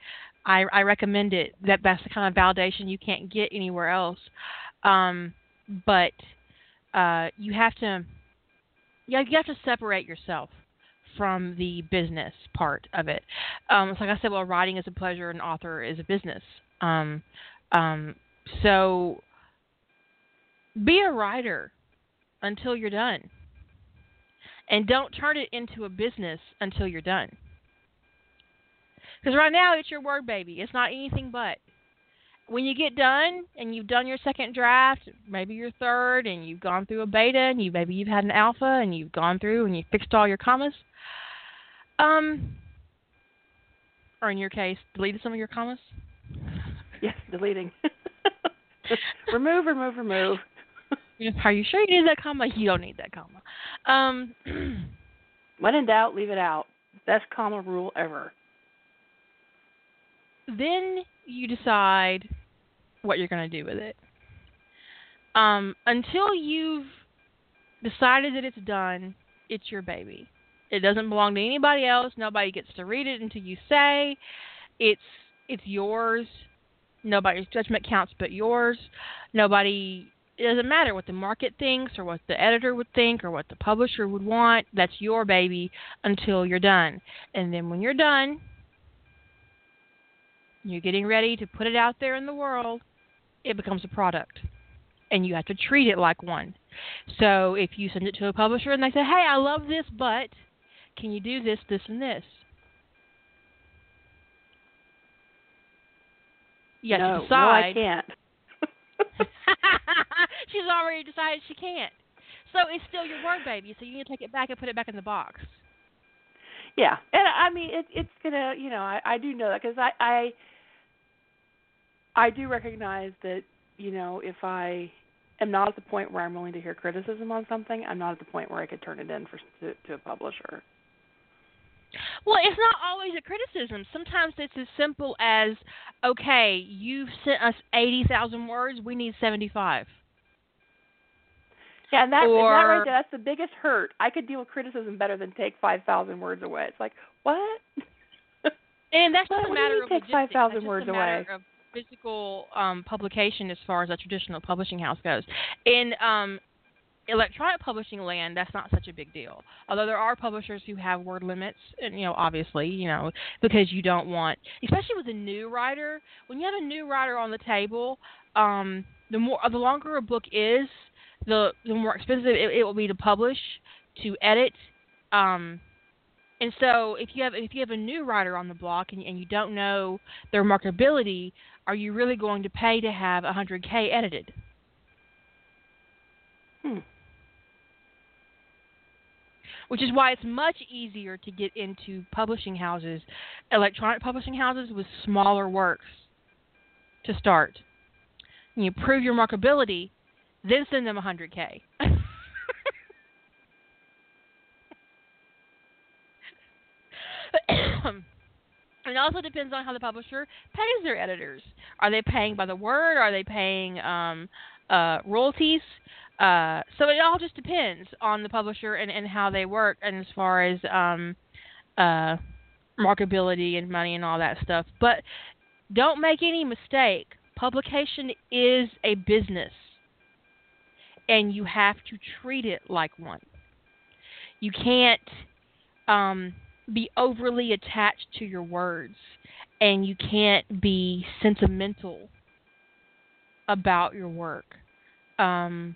I I recommend it. That that's the kind of validation you can't get anywhere else. Um, but uh, you have to you have to separate yourself from the business part of it. Um, it's like I said, well, writing is a pleasure, and author is a business. Um, um, so be a writer until you're done, and don't turn it into a business until you're done. Because right now it's your word baby. It's not anything but when you get done and you've done your second draft, maybe your third, and you've gone through a beta, and you maybe you've had an alpha, and you've gone through and you fixed all your commas, um, or in your case, deleted some of your commas. Yes, deleting. [laughs] remove, remove, remove. Are you sure you need that comma? You don't need that comma. Um, [clears throat] When in doubt, leave it out. Best comma rule ever. then you decide what you're going to do with it. Um, until you've decided that it's done, it's your baby. It doesn't belong to anybody else. Nobody gets to read it until you say it's it's yours. Nobody's judgment counts but yours. Nobody it doesn't matter what the market thinks or what the editor would think or what the publisher would want. That's your baby until you're done. And then when you're done, you're getting ready to put it out there in the world, it becomes a product. And you have to treat it like one. So if you send it to a publisher and they say, hey, I love this, but can you do this, this, and this? You have no, to no. I can't. [laughs] [laughs] [laughs] She's already decided she can't. So it's still your word baby, so you need to take it back and put it back in the box. Yeah, and I mean it, it's gonna, you know, I, I do know that because I, I, I do recognize that, you know, if I am not at the point where I'm willing to hear criticism on something, I'm not at the point where I could turn it in for to, to a publisher. Well, it's not always a criticism. Sometimes it's as simple as, okay, you've sent us 80,000 words, we need 75. Yeah, and that, and that Or- right there, that's the biggest hurt. I could deal with criticism better than take five thousand words away. It's like what? And [laughs] that's just a what do you matter of take logistics. 5,000 That's just words away? of physical um, publication as far as a traditional publishing house goes. And um, electronic publishing land, that's not such a big deal. Although there are publishers who have word limits, and you know, obviously, you know, because you don't want, especially with a new writer, when you have a new writer on the table, um, the more, the longer a book is, the the more expensive it, it will be to publish, to edit. Um, and so, if you have if you have a new writer on the block and, and you don't know their marketability, are you really going to pay to have 100k edited? Hmm. Which is why it's much easier to get into publishing houses, electronic publishing houses with smaller works to start. You prove your marketability, then send them 100k. [coughs] it also depends on how the publisher pays their editors. Are they paying by the word? Are they paying um, uh, royalties? Uh, so it all just depends on the publisher and, and how they work, and as far as um, uh, marketability and money and all that stuff. But don't make any mistake. Publication is a business, and you have to treat it like one. You can't um, be overly attached to your words, and you can't be sentimental about your work. Um,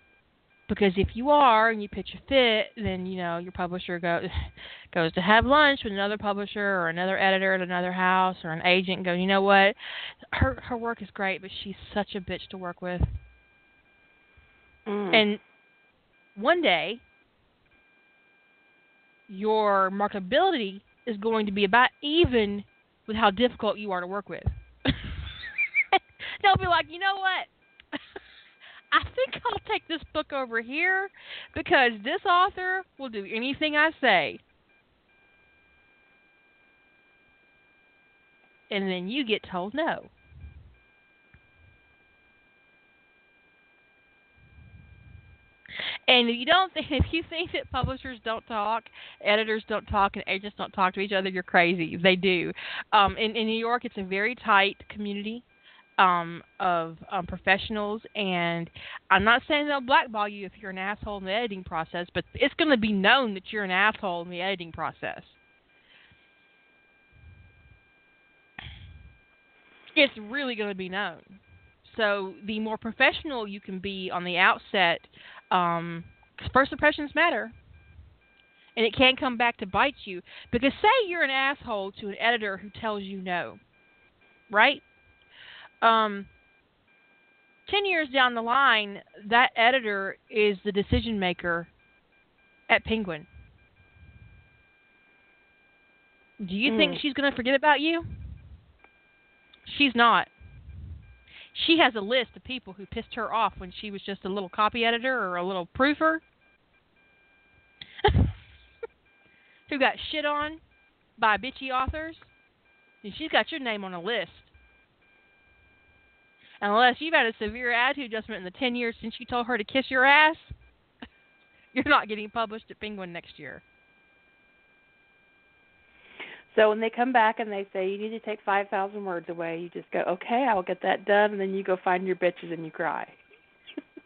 because if you are and you pitch a fit, then you know your publisher goes [laughs] goes to have lunch with another publisher or another editor at another house or an agent and go, you know what, her her work is great, but she's such a bitch to work with. Mm. And one day, your marketability is going to be about even with how difficult you are to work with. [laughs] They'll be like, you know what? I think I'll take this book over here because this author will do anything I say. And then you get told no. And if you don't think, [laughs] if you think that publishers don't talk, editors don't talk, and agents don't talk to each other, you're crazy. They do. Um, in, in New York, it's a very tight community um, of um, professionals, and I'm not saying they'll blackball you if you're an asshole in the editing process, but it's going to be known that you're an asshole in the editing process. It's really going to be known. So the more professional you can be on the outset, um, first impressions matter, and it can come back to bite you. Because say you're an asshole to an editor who tells you no, right? Um, ten years down the line, that editor is the decision maker at Penguin. Do you think Mm. she's going to forget about you? She's not. She has a list of people who pissed her off when she was just a little copy editor or a little proofer. [laughs] who got shit on by bitchy authors. And she's got your name on a list. Unless you've had a severe attitude adjustment in the 10 years since you told her to kiss your ass, [laughs] you're not getting published at Penguin next year. So when they come back and they say you need to take five thousand words away, you just go, okay, I'll get that done, and then you go find your bitches and you cry. [laughs]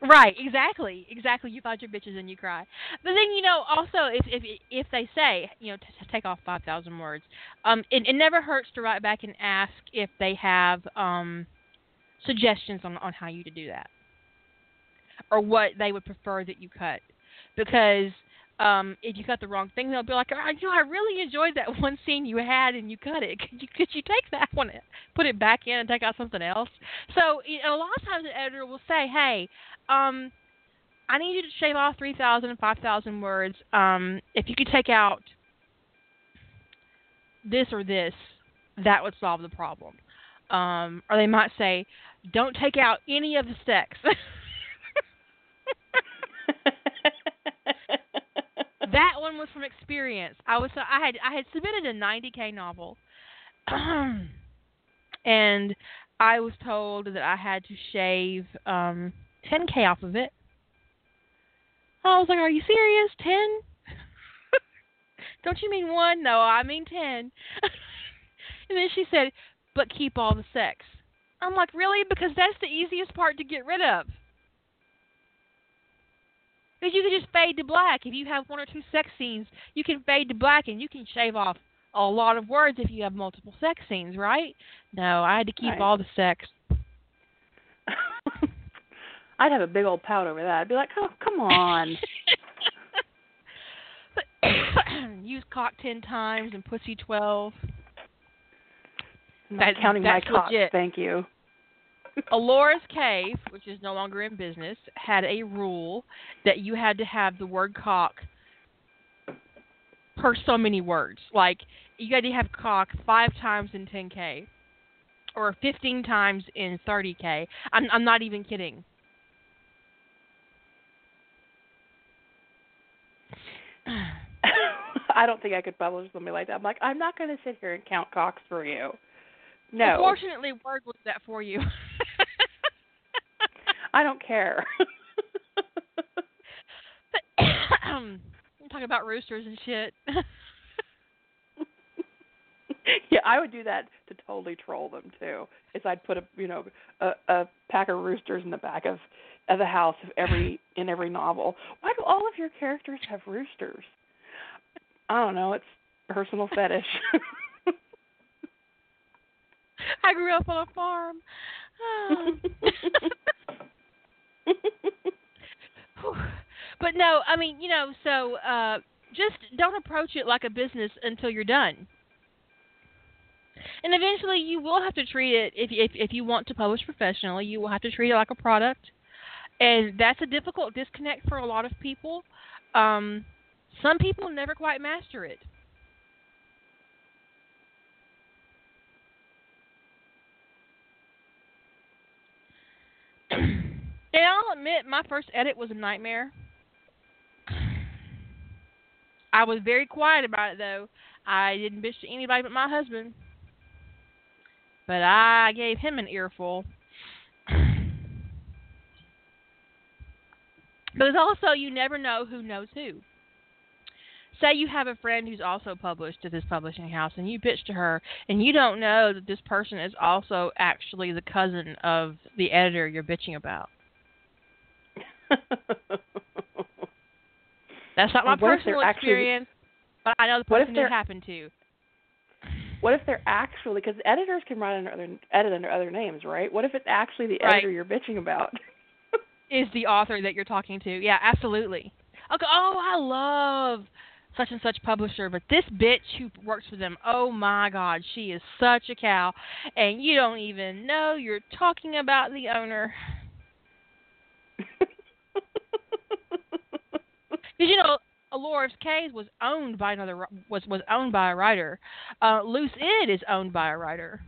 Right, exactly, exactly. You find your bitches and you cry. But then you know, also if if if they say you know to, to take off five thousand words, um, it, it never hurts to write back and ask if they have um suggestions on on how you to do that, or what they would prefer that you cut, because um if you cut the wrong thing, they'll be like, oh, you know, I really enjoyed that one scene you had and you cut it. [laughs] Could you could you take that one, put it back in, and take out something else? So a lot of times an editor will say, hey um, I need you to shave off 3,000 and 5,000 words. Um, if you could take out this or this, that would solve the problem. Um, or they might say, don't take out any of the sex. [laughs] that one was from experience. I was I had I had submitted a 90k novel, [clears throat] and I was told that I had to shave um 10k off of it. I was like, "Are you serious? 10? [laughs] Don't you mean one? No, I mean 10." [laughs] and then she said, "But keep all the sex." I'm like, "Really? Because that's the easiest part to get rid of." Because you can just fade to black. If you have one or two sex scenes, you can fade to black and you can shave off a lot of words if you have multiple sex scenes, right? No, I had to keep Right. all the sex. [laughs] I'd have a big old pout over that. I'd be like, oh, come on. [laughs] [coughs] [coughs] Use cock ten times and pussy twelve. That- counting my legit. Thank you. [laughs] Ellora's Cave, which is no longer in business, had a rule that you had to have the word cock per so many words. Like you had to have cock five times in 10k, or 15 times in 30k. I'm I'm not even kidding. [laughs] I don't think I could publish something like that. I'm like, I'm not going to sit here and count cocks for you. No, Unfortunately, Word was that for you. [laughs] I don't care. I'm [coughs] talking about roosters and shit. [laughs] yeah, I would do that to totally troll them too. Is I'd put a you know a, a pack of roosters in the back of of the house of every [laughs] in every novel. Why do all of your characters have roosters? I don't know. It's personal fetish. [laughs] I grew up on a farm. [laughs] but no, I mean, you know, so uh just don't approach it like a business until you're done. And eventually you will have to treat it if if if you want to publish professionally, you will have to treat it like a product. And that's a difficult disconnect for a lot of people. Um some people never quite master it. [clears throat] and I'll admit, my first edit was a nightmare. I was very quiet about it, though. I didn't bitch to anybody but my husband. But I gave him an earful. But it's also, you never know who knows who. Say you have a friend who's also published at this publishing house, and you bitch to her, and you don't know that this person is also actually the cousin of the editor you're bitching about. [laughs] That's not my What if they're personal actually- experience, but I know the person it happened to. what if they're actually because editors can write under other edit under other names, right? What if it's actually the Right. editor you're bitching about? Is the author that you're talking to? Yeah, absolutely. Okay. Oh, I love such and such publisher, but this bitch who works for them, oh my God, she is such a cow, and you don't even know you're talking about the owner. [laughs] Because you know, Ellora's Cave was owned by another was was owned by a writer. Uh, Loose Id is owned by a writer.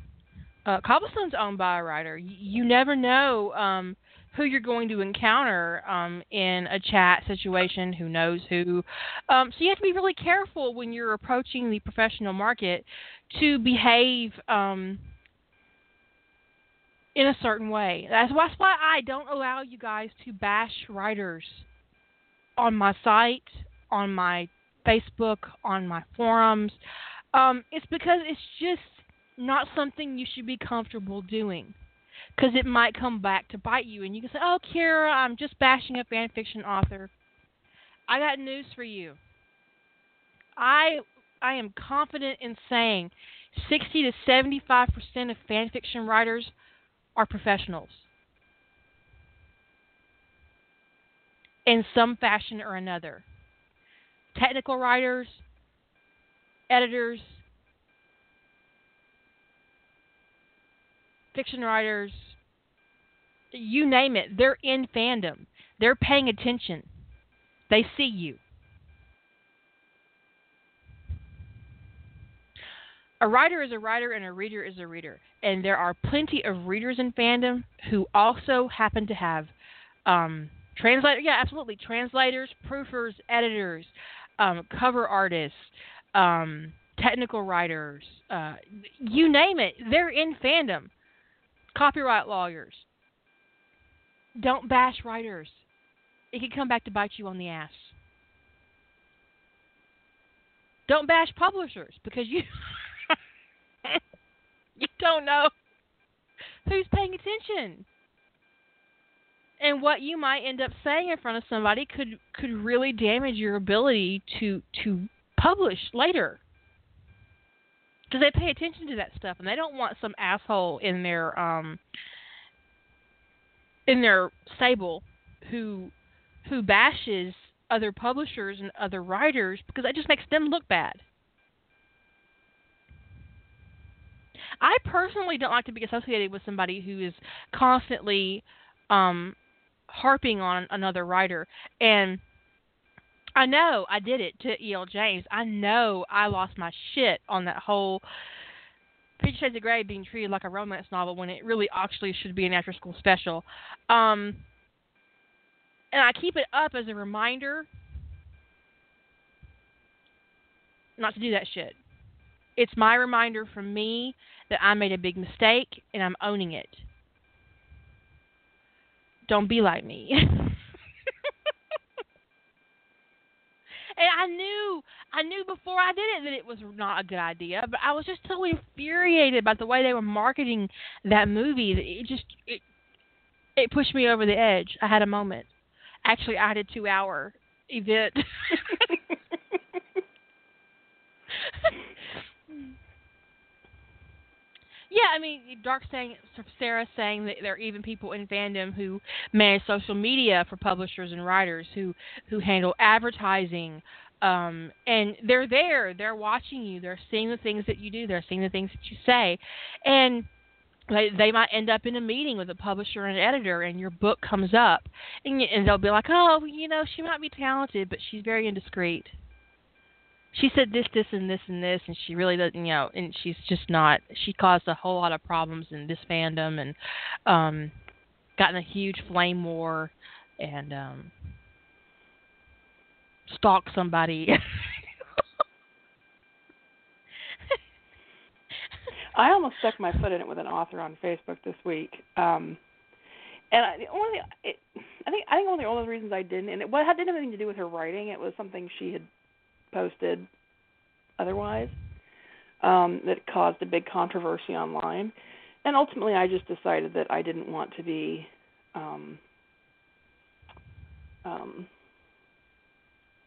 Uh, Cobblestone's owned by a writer. You, you never know um, who you're going to encounter um, in a chat situation. Who knows who? Um, so you have to be really careful when you're approaching the professional market to behave um, in a certain way. That's why, that's why I don't allow you guys to bash writers on my site, on my Facebook, on my forums. Um, it's because it's just not something you should be comfortable doing. Because it might come back to bite you, and you can say, "Oh, Kira, I'm just bashing a fan fiction author." I got news for you. I I am confident in saying 60 to 75 percent of fan fiction writers are professionals in some fashion or another. Technical writers, editors, fiction writers, you name it, they're in fandom. They're paying attention. They see you. A writer is a writer and a reader is a reader. And there are plenty of readers in fandom who also happen to have um, translator. Yeah, absolutely. Translators, proofers, editors, um, cover artists, um, technical writers, uh, you name it. They're in fandom. Copyright lawyers. Don't bash writers. It can come back to bite you on the ass. Don't bash publishers because you [laughs] you don't know who's paying attention. and what you might end up saying in front of somebody could could really damage your ability to to publish later because they pay attention to that stuff and they don't want some asshole in their um in their stable who who bashes other publishers and other writers because that just makes them look bad. I personally don't like to be associated with somebody who is constantly um harping on another writer and I know I did it to E.L. James. I know I lost my shit on that whole Fifty Shades of Grey being treated like a romance novel when it really actually should be an after school special. Um, and I keep it up as a reminder not to do that shit. It's my reminder from me that I made a big mistake and I'm owning it. Don't be like me. [laughs] and I knew I knew before I did it that it was not a good idea, but I was just so infuriated about the way they were marketing that movie. That it just it it pushed me over the edge. I had a moment. Actually, I had a 2-hour event. [laughs] [laughs] Yeah, I mean, Dark saying Sarah saying that there are even people in fandom who manage social media for publishers and writers who who handle advertising, um, and they're there, they're watching you, they're seeing the things that you do, they're seeing the things that you say, and they they might end up in a meeting with a publisher and an editor, and your book comes up, and, and they'll be like, oh, you know, she might be talented, but she's very indiscreet she said this, this, and this, and this, and she really doesn't, you know, and she's just not. She caused a whole lot of problems in this fandom, and um, gotten a huge flame war, and um, stalked somebody. [laughs] I almost stuck my foot in it with an author on Facebook this week. Um and I, the only it, I think I think one of the only reasons I didn't, and it, well, it didn't have anything to do with her writing. It was something she had posted otherwise um, that caused a big controversy online. And ultimately, I just decided that I didn't want to be um, um,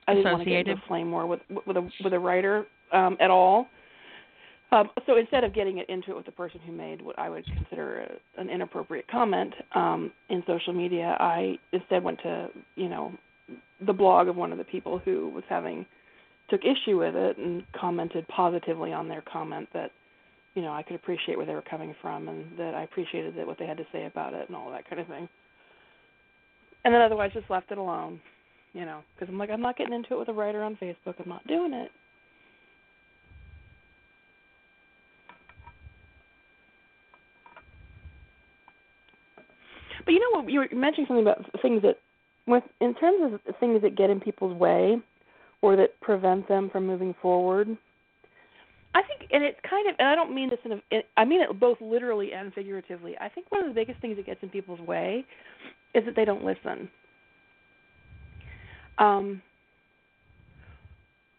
I didn't want to get into a flame war with with a with a writer um, at all. Um, so instead of getting it into it with the person who made what I would consider a, an inappropriate comment um, in social media, I instead went to you know the blog of one of the people who was having took issue with it and commented positively on their comment that you know I could appreciate where they were coming from and that I appreciated that what they had to say about it and all that kind of thing. And then otherwise just left it alone, you know, because I'm like I'm not getting into it with a writer on Facebook. I'm not doing it. But you know what you were mentioning something about things that with in terms of things that get in people's way or that prevent them from moving forward. I think, and it's kind of, and I don't mean this in a, I mean it both literally and figuratively. I think one of the biggest things that gets in people's way is that they don't listen. Um,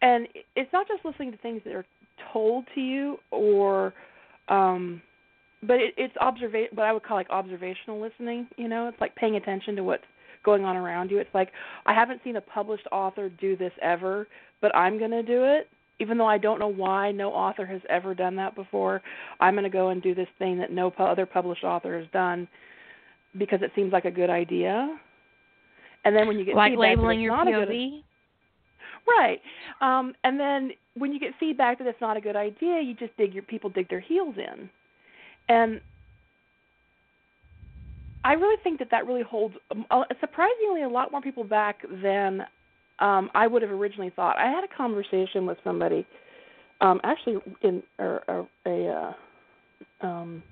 and it's not just listening to things that are told to you, or, um, but it, it's observation. What I would call like observational listening. You know, it's like paying attention to what's going on around you. It's like I haven't seen a published author do this ever, but I'm going to do it. Even though I don't know why no author has ever done that before, I'm going to go and do this thing that no other published author has done because it seems like a good idea. And then when you get like feedback labeling your not POV, a good, right? Um, and then when you get feedback that it's not a good idea, you just dig your people dig their heels in, and I really think that that really holds um, uh, surprisingly a lot more people back than um, I would have originally thought. I had a conversation with somebody, um, actually in or, or a uh, um,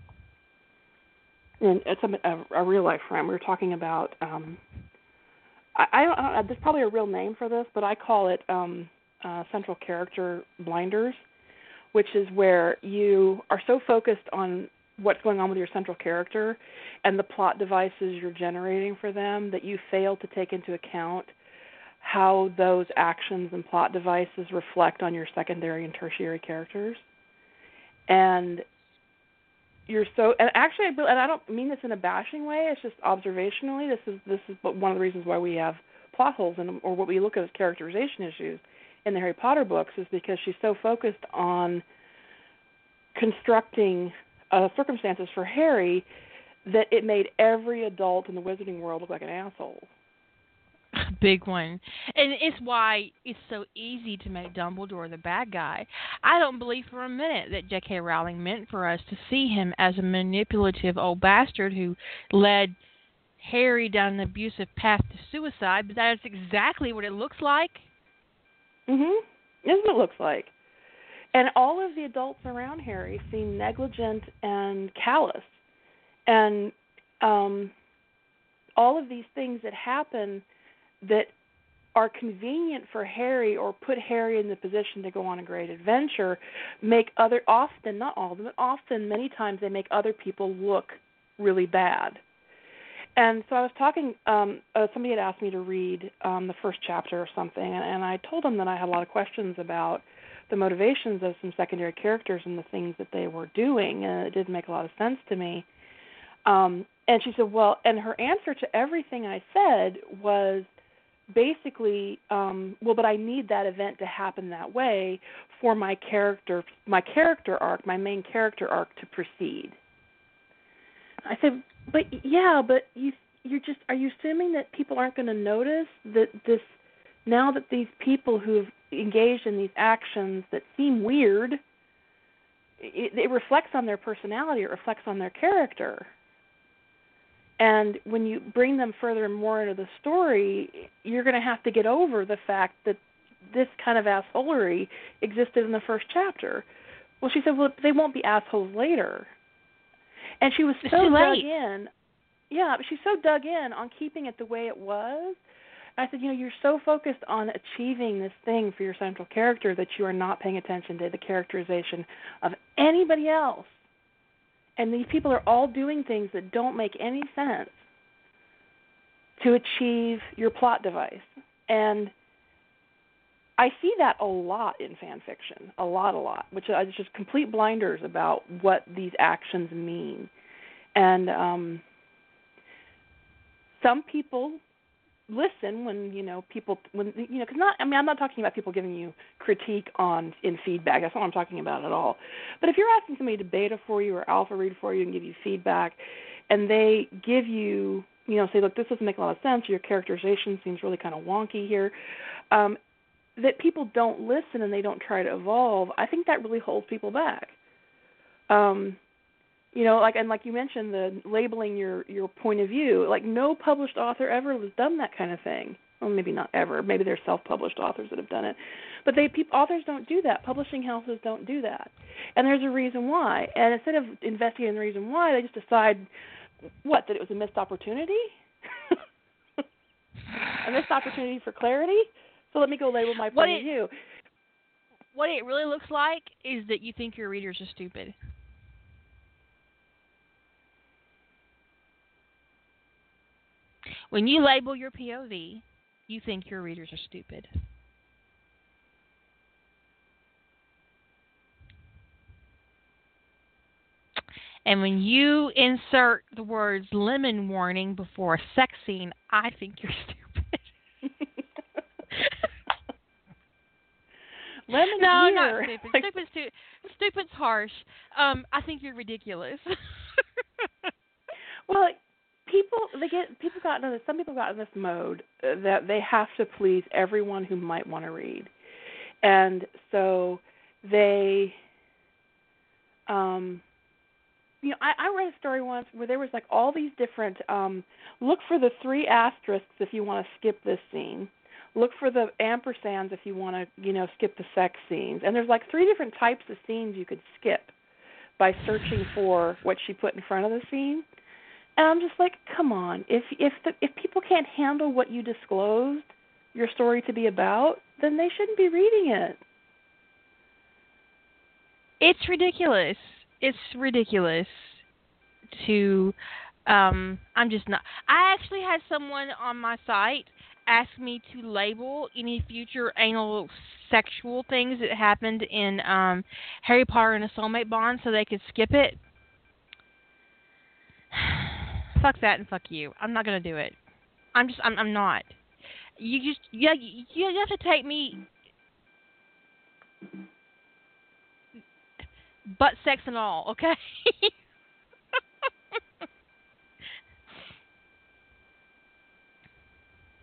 in it's a, a, real life friend. We were talking about. Um, I, I don't, I don't. There's probably a real name for this, but I call it um, uh, central character blinders, which is where you are so focused on what's going on with your central character and the plot devices you're generating for them that you fail to take into account how those actions and plot devices reflect on your secondary and tertiary characters. And you're so and actually and I don't mean this in a bashing way. It's just observationally. This is this is one of the reasons why we have plot holes and or what we look at as characterization issues in the Harry Potter books is because she's so focused on constructing uh, circumstances for Harry that it made every adult in the wizarding world look like an asshole. [laughs] Big one. And it's why it's so easy to make Dumbledore the bad guy. I don't believe for a minute that J.K. Rowling meant for us to see him as a manipulative old bastard who led Harry down an abusive path to suicide, but that is exactly what it looks like. Mhm. Is what it looks like. And all of the adults around Harry seem negligent and callous. And um all of these things that happen that are convenient for Harry or put Harry in the position to go on a great adventure make other often not all of them but often many times they make other people look really bad and so I was talking. Um, uh, somebody had asked me to read um, the first chapter or something, and, and I told them that I had a lot of questions about the motivations of some secondary characters and the things that they were doing, and it didn't make a lot of sense to me. Um, and she said, "Well," and her answer to everything I said was basically, um, "Well, but I need that event to happen that way for my character, my character arc, my main character arc to proceed." I said, but yeah, but you you're just are you assuming that people aren't going to notice that this now that these people who've engaged in these actions that seem weird it, it reflects on their personality it reflects on their character and when you bring them further and more into the story you're going to have to get over the fact that this kind of assholery existed in the first chapter well she said well they won't be assholes later and she was so dug in. Yeah, she's so dug in on keeping it the way it was. I said, you know, you're so focused on achieving this thing for your central character that you are not paying attention to the characterization of anybody else. And these people are all doing things that don't make any sense to achieve your plot device. And I see that a lot in fan fiction, a lot, a lot, which is just complete blinders about what these actions mean. And um, some people listen when you know people when you know because not I mean I'm not talking about people giving you critique on in feedback. That's not what I'm talking about at all. But if you're asking somebody to beta for you or alpha read for you and give you feedback, and they give you you know say look this doesn't make a lot of sense. Your characterization seems really kind of wonky here. Um, that people don't listen and they don't try to evolve, I think that really holds people back. Um, you know, like and like you mentioned, the labeling your your point of view. Like no published author ever has done that kind of thing. Well, maybe not ever. Maybe there's self-published authors that have done it, but they pe- authors don't do that. Publishing houses don't do that, and there's a reason why. And instead of investigating the reason why, they just decide what that it was a missed opportunity, [laughs] a missed opportunity for clarity. So let me go label my What point it- of view. What it really looks like is that you think your readers are stupid. When you label your POV, you think your readers are stupid. And when you insert the words lemon warning before a sex scene, I think you're [laughs] stupid. [laughs] Lemon no, here. not stupid. Like, Stupid's too stupid's harsh. Um, I think you're ridiculous. [laughs] well, people they get people got into this, some people got in this mode uh, that they have to please everyone who might want to read, and so they, um, you know, I, I read a story once where there was like all these different um, look for the three asterisks if you want to skip this scene. Look for the ampersands if you want to, you know, skip the sex scenes. And there's like three different types of scenes you could skip by searching for what she put in front of the scene. And I'm just like, come on. If if the if people can't handle what you disclosed your story to be about, then they shouldn't be reading it. it's ridiculous. It's ridiculous to um I'm just not I actually had someone on my site ask me to label any future anal sexual things that happened in um Harry Potter and a Soulmate Bond so they could skip it. Fuck that and fuck you. I'm not gonna do it. I'm just I'm I'm not. You just yeah you, you have to take me butt sex and all, okay? [laughs]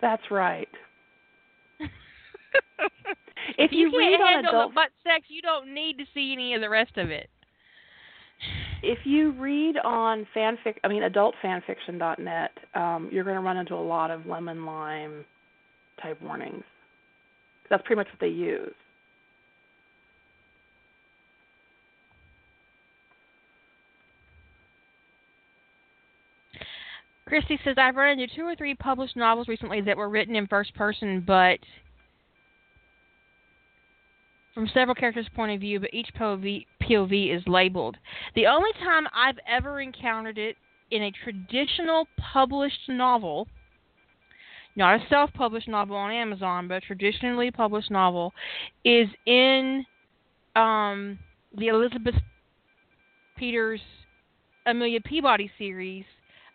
That's right. [laughs] if you, you can't on handle adult, the butt sex, you don't need to see any of the rest of it. If you read on fanfic, I mean adultfanfiction.net, um, you're going to run into a lot of lemon lime type warnings. That's pretty much what they use. Christy says I've run into two or three published novels recently that were written in first person, but from several characters' point of view, but each POV, POV is labeled. The only time I've ever encountered it in a traditional published novel, not a self published novel on Amazon, but a traditionally published novel, is in um, the Elizabeth Peters Amelia Peabody series.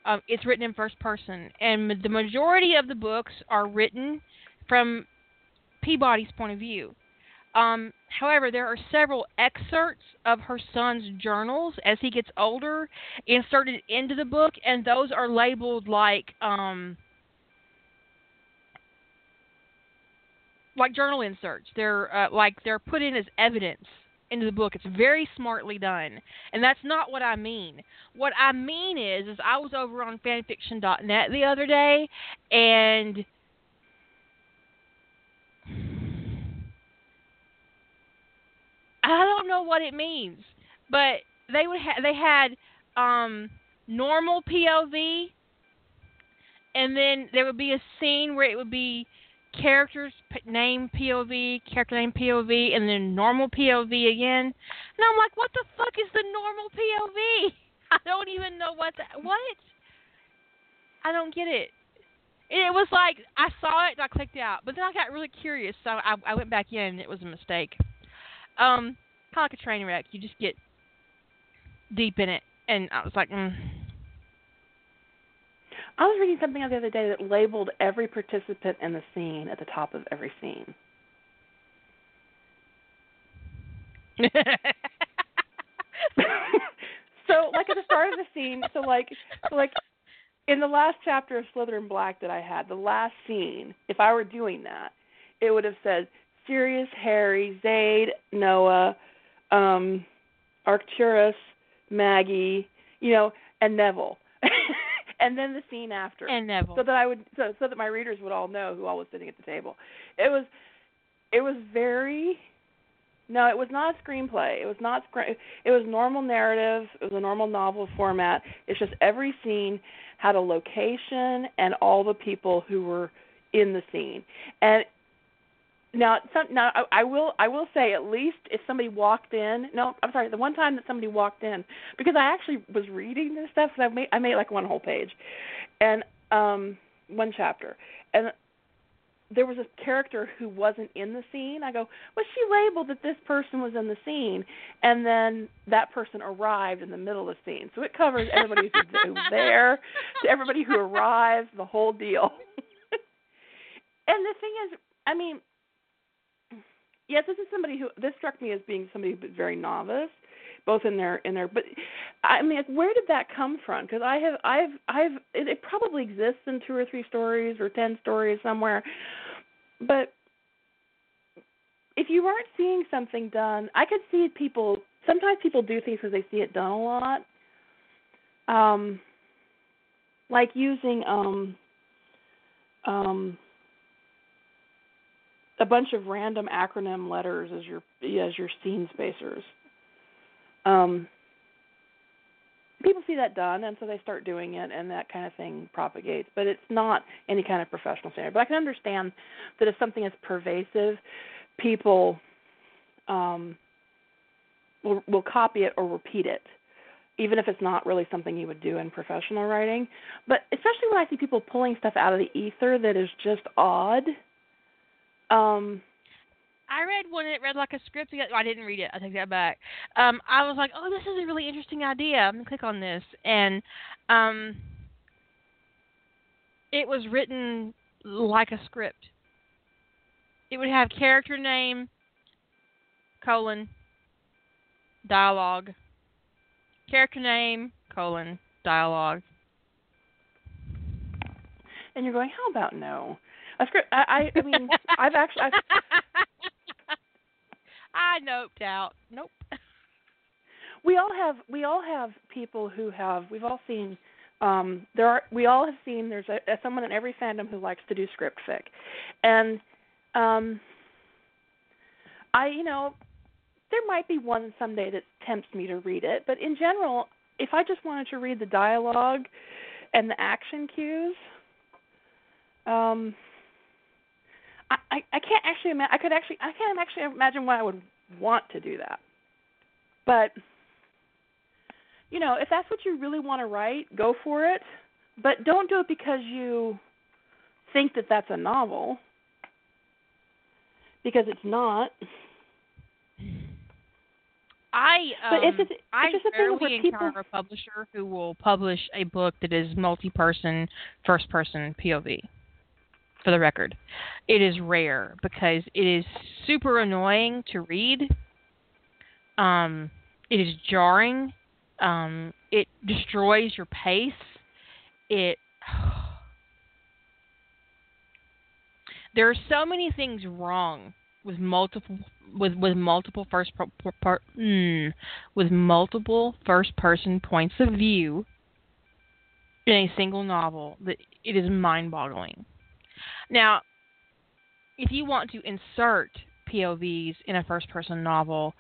Um, it's written in first person, and the majority of the books are written from Peabody's point of view. Um, however, there are several excerpts of her son's journals as he gets older inserted into the book, and those are labeled like um, like journal inserts. They're uh, like they're put in as evidence into the book. It's very smartly done, and that's not what I mean. What I mean is, is I was over on fanfiction.net the other day, and I don't know what it means, but they would ha- they had um normal POV and then there would be a scene where it would be characters name POV, character name POV and then normal POV again. And I'm like, what the fuck is the normal POV? [laughs] I don't even know what that what? I don't get it. It was like I saw it and I clicked out, but then I got really curious, so I, I went back in and it was a mistake. Um, kind of like a train wreck. You just get deep in it, and I was like, mm. I was reading something the other day that labeled every participant in the scene at the top of every scene. [laughs] so, like at the start of the scene, so like, so like in the last chapter of Slytherin Black that I had, the last scene, if I were doing that, it would have said Sirius, Harry, Zaid, Noah, um, Arcturus, Maggie, you know, and Neville. [laughs] and then the scene after. and Neville. So that I would so so that my readers would all know who all was sitting at the table. It was it was very no, it was not a screenplay. It was not it was normal narrative. It was a normal novel format. It's just every scene had a location and all the people who were in the scene. And now, some, now I, I will I will say at least if somebody walked in. No, I'm sorry. The one time that somebody walked in because I actually was reading this stuff. Cause I made I made like one whole page, and um one chapter, and there was a character who wasn't in the scene. I go, was she labeled that this person was in the scene? And then that person arrived in the middle of the scene. So it covers everybody who's [laughs] who was there, to everybody who arrived, the whole deal. [laughs] and the thing is, I mean, yes, this is somebody who this struck me as being somebody who's very novice, both in their in their. But I mean, where did that come from? Because I have I've I've it, it probably exists in two or three stories or ten stories somewhere, but if you aren't seeing something done, I could see people. Sometimes people do things because they see it done a lot. Um, like using um um a bunch of random acronym letters as your as your scene spacers. Um, people see that done, and so they start doing it, and that kind of thing propagates. But it's not any kind of professional standard. But I can understand that if something is pervasive, people um, will will copy it or repeat it, even if it's not really something you would do in professional writing. But especially when I see people pulling stuff out of the ether that is just odd um, I read one and it read like a script. I didn't read it. I take that back. Um, I was like, oh, this is a really interesting idea. I'm gonna click on this, and um, it was written like a script. It would have character name, colon, dialogue, character name, colon, dialogue. And you're going, how about no? Script. I, I, mean, I've actually. I've, [laughs] I noped out. Nope. [laughs] we all have we all have people who have we've all seen um there are we all have seen there's a someone in every fandom who likes to do script fic and um i you know there might be one someday that tempts me to read it but in general if i just wanted to read the dialogue and the action cues um i i, I can't actually ima- i could actually i can't actually imagine why i would want to do that but you know, if that's what you really want to write, go for it. But don't do it because you think that that's a novel. Because it's not. I um, But it's just- it's I just a thing of rarely what people- a publisher who will publish a book that is multi-person, first-person POV. For the record, it is rare because it is super annoying to read. Um, it is jarring. Um, it destroys your pace. It [sighs] there are so many things wrong with multiple with with multiple first per, mm, with multiple first person points of view in a single novel that it is mind boggling. Now, if you want to insert POVs in a first person novel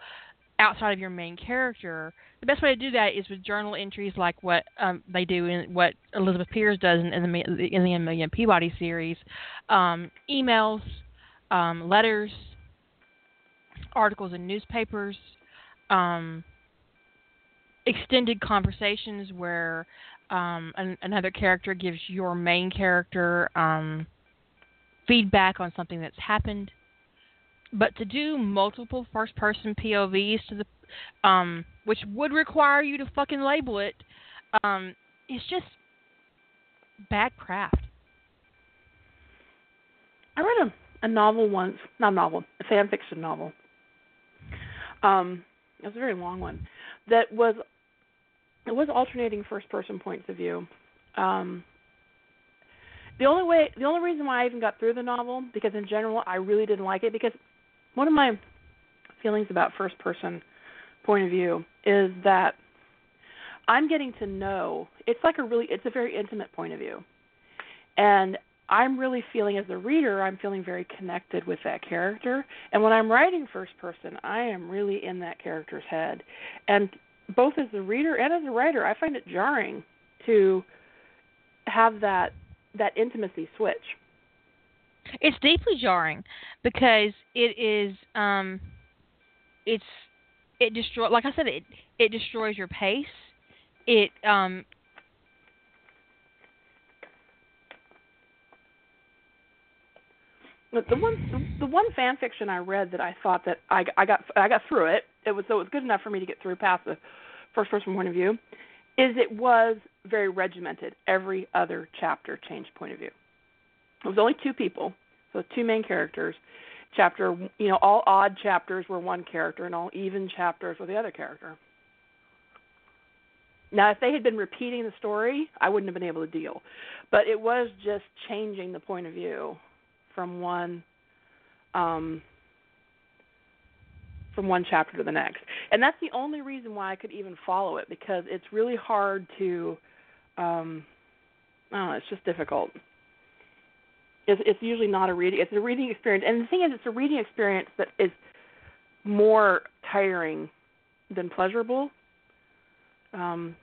outside of your main character, the best way to do that is with journal entries like what um, they do in what Elizabeth Peters does in, in the in the Amelia Peabody series, um, emails, um, letters, articles in newspapers, um, extended conversations where um, an, another character gives your main character um, feedback on something that's happened. But to do multiple first person POVs to the um, which would require you to fucking label it, um, it's just bad craft. I read a, a novel once, not a novel, a fan fiction novel. Um, it was a very long one that was it was alternating first person points of view. Um, the only way, the only reason why I even got through the novel, because in general I really didn't like it, because one of my feelings about first person point of view is that I'm getting to know. It's like a really, it's a very intimate point of view, and I'm really feeling as a reader, I'm feeling very connected with that character. And when I'm writing first person, I am really in that character's head. And both as a reader and as a writer, I find it jarring to have that that intimacy switch. It's deeply jarring because it is um it's it destroy like I said it it destroys your pace. It um The the one the one fan fiction I read that I thought that I I got I got through it. It was so it was good enough for me to get through past the first person point of view. Is it was very regimented. Every other chapter changed point of view. It was only two people, so two main characters. Chapter you know all odd chapters were one character, and all even chapters were the other character. Now, if they had been repeating the story, I wouldn't have been able to deal. But it was just changing the point of view from one um, from one chapter to the next. And that's the only reason why I could even follow it because it's really hard to um I don't know, it's just difficult. It's it's usually not a reading it's a reading experience. And the thing is it's a reading experience that is more tiring than pleasurable. Um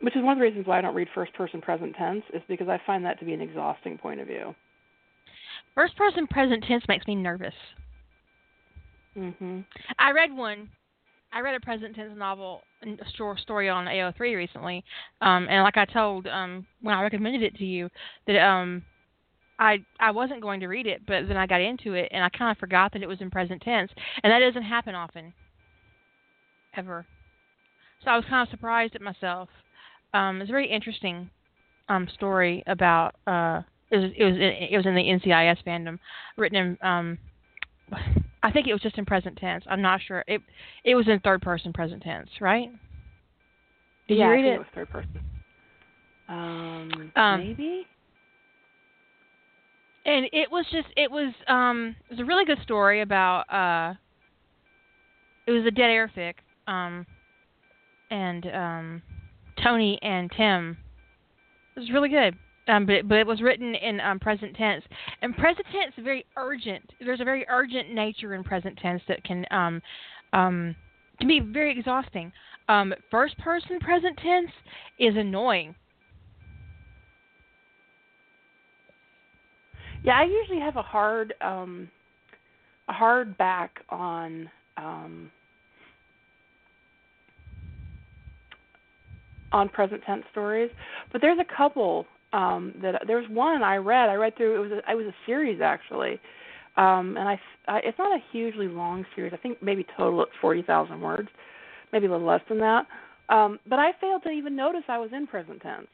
which is one of the reasons why I don't read first person present tense is because I find that to be an exhausting point of view. first person present tense makes me nervous. Mhm. I read one. I read a present tense novel, a short story on AO3 recently, um, and like I told um, when I recommended it to you, that um, I I wasn't going to read it, but then I got into it, and I kind of forgot that it was in present tense, and that doesn't happen often, ever. So I was kind of surprised at myself. Um, it's a very interesting. um story about uh it was it was in, it was in the NCIS fandom, written in um I think it was just in present tense. I'm not sure. It it was in third person present tense, right? Did yeah, you read I think it? it was third person. Um, Um, maybe. and it was just it was um it was a really good story about uh it was a dead air fic um and um Tony and Tim it was really good um but it, but it was written in um present tense. And present tense is very urgent. There's a very urgent nature in present tense that can um um can be very exhausting. Um first person present tense is annoying. Yeah, I usually have a hard um a hard back on um on present tense stories, but there's a couple um that there's one I read. I read through it was a, it was a series actually. Um and I, I it's not a hugely long series. I think maybe total it's 40,000 words, maybe a little less than that. Um but I failed to even notice I was in present tense.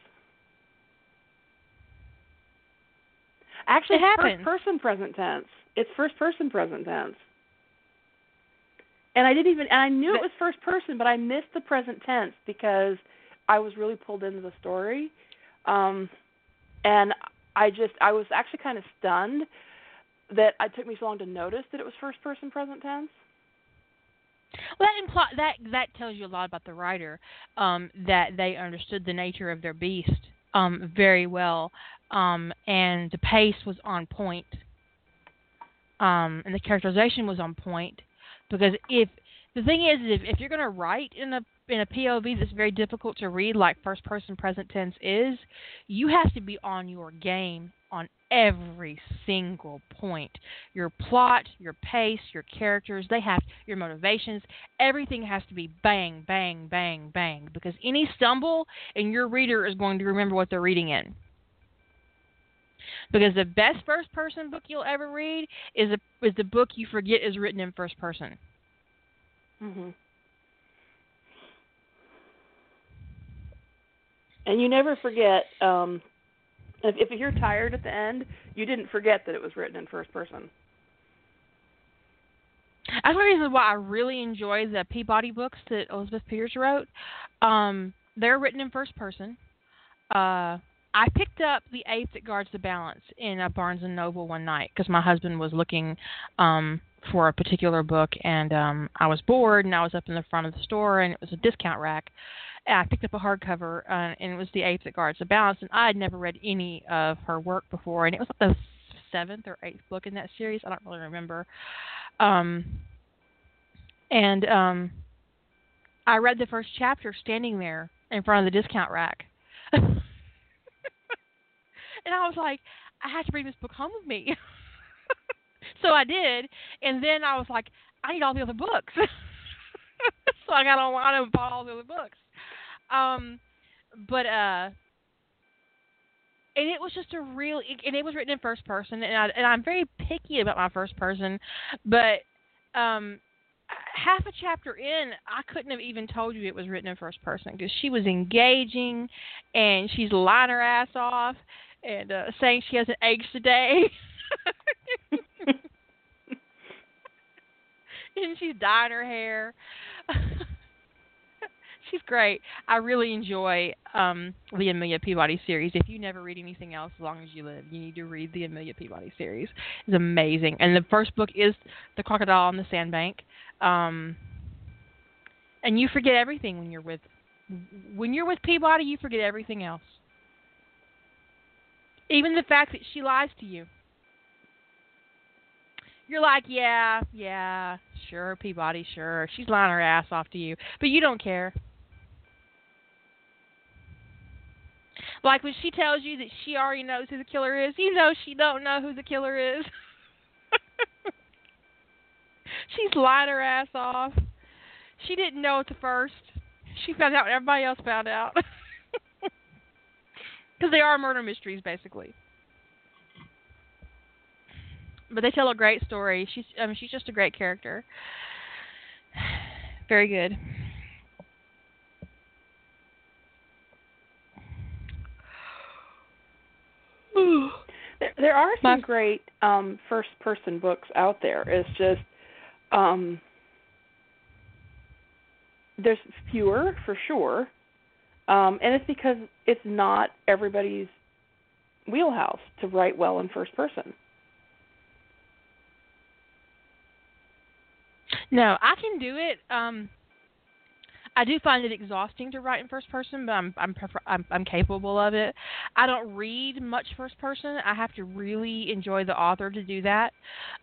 Actually, It happens. first person present tense. It's first person present tense. And I didn't even and I knew it was first person, but I missed the present tense because I was really pulled into the story. Um and I just I was actually kind of stunned that it took me so long to notice that it was first person present tense. Well, that impli- that that tells you a lot about the writer, um, that they understood the nature of their beast um, very well, um, and the pace was on point, um, and the characterization was on point. Because if the thing is, if, if you're going to write in a in a POV that's very difficult to read, like first person present tense is, you have to be on your game on every single point. Your plot, your pace, your characters, they have your motivations, everything has to be bang, bang, bang, bang. Because any stumble and your reader is going to remember what they're reading in. Because the best first person book you'll ever read is a, is the book you forget is written in first person. Mhm. And you never forget um if if you're tired at the end, you didn't forget that it was written in first person. That's one reason why I really enjoy the Peabody books that Elizabeth Peters wrote. Um, they're written in first person. Uh, I picked up The Ape That Guards the Balance in a Barnes and Noble one night because my husband was looking um, for a particular book, and um, I was bored, and I was up in the front of the store, and it was a discount rack. And I picked up a hardcover, uh, and it was The Ape That Guards the Balance, and I had never read any of her work before, and it was like the seventh or eighth book in that series. I don't really remember. Um, and um, I read the first chapter standing there in front of the discount rack. [laughs] and I was like, I have to bring this book home with me. [laughs] so I did, and then I was like, I need all the other books. [laughs] so I got online and bought all the other books. Um, but uh, and it was just a real, and it was written in first person, and I and I'm very picky about my first person, but um, half a chapter in, I couldn't have even told you it was written in first person because she was engaging, and she's lying her ass off, and uh, saying she hasn't aged a day. [laughs] [laughs] and she's dyeing her hair. [laughs] she's great. I really enjoy um the Amelia Peabody series. If you never read anything else as long as you live, you need to read the Amelia Peabody series. It's amazing. And the first book is The Crocodile on the Sandbank. Um and you forget everything when you're with when you're with Peabody, you forget everything else. Even the fact that she lies to you. You're like, yeah, yeah, sure, Peabody, sure. She's lying her ass off to you, but you don't care. Like when she tells you that she already knows who the killer is, you know she don't know who the killer is. [laughs] She's lying her ass off. She didn't know at the first. She found out when everybody else found out. [laughs] Because they are murder mysteries, basically. But they tell a great story. She's, I mean, she's just a great character. [sighs] Very good. There are some My- great um first person books out there. It's just um there's fewer for sure. Um and it's because it's not everybody's wheelhouse to write well in first person. No, I can do it. Um, I do find it exhausting to write in first person, but I'm I'm prefer- I'm, I'm capable of it. I don't read much first person. I have to really enjoy the author to do that.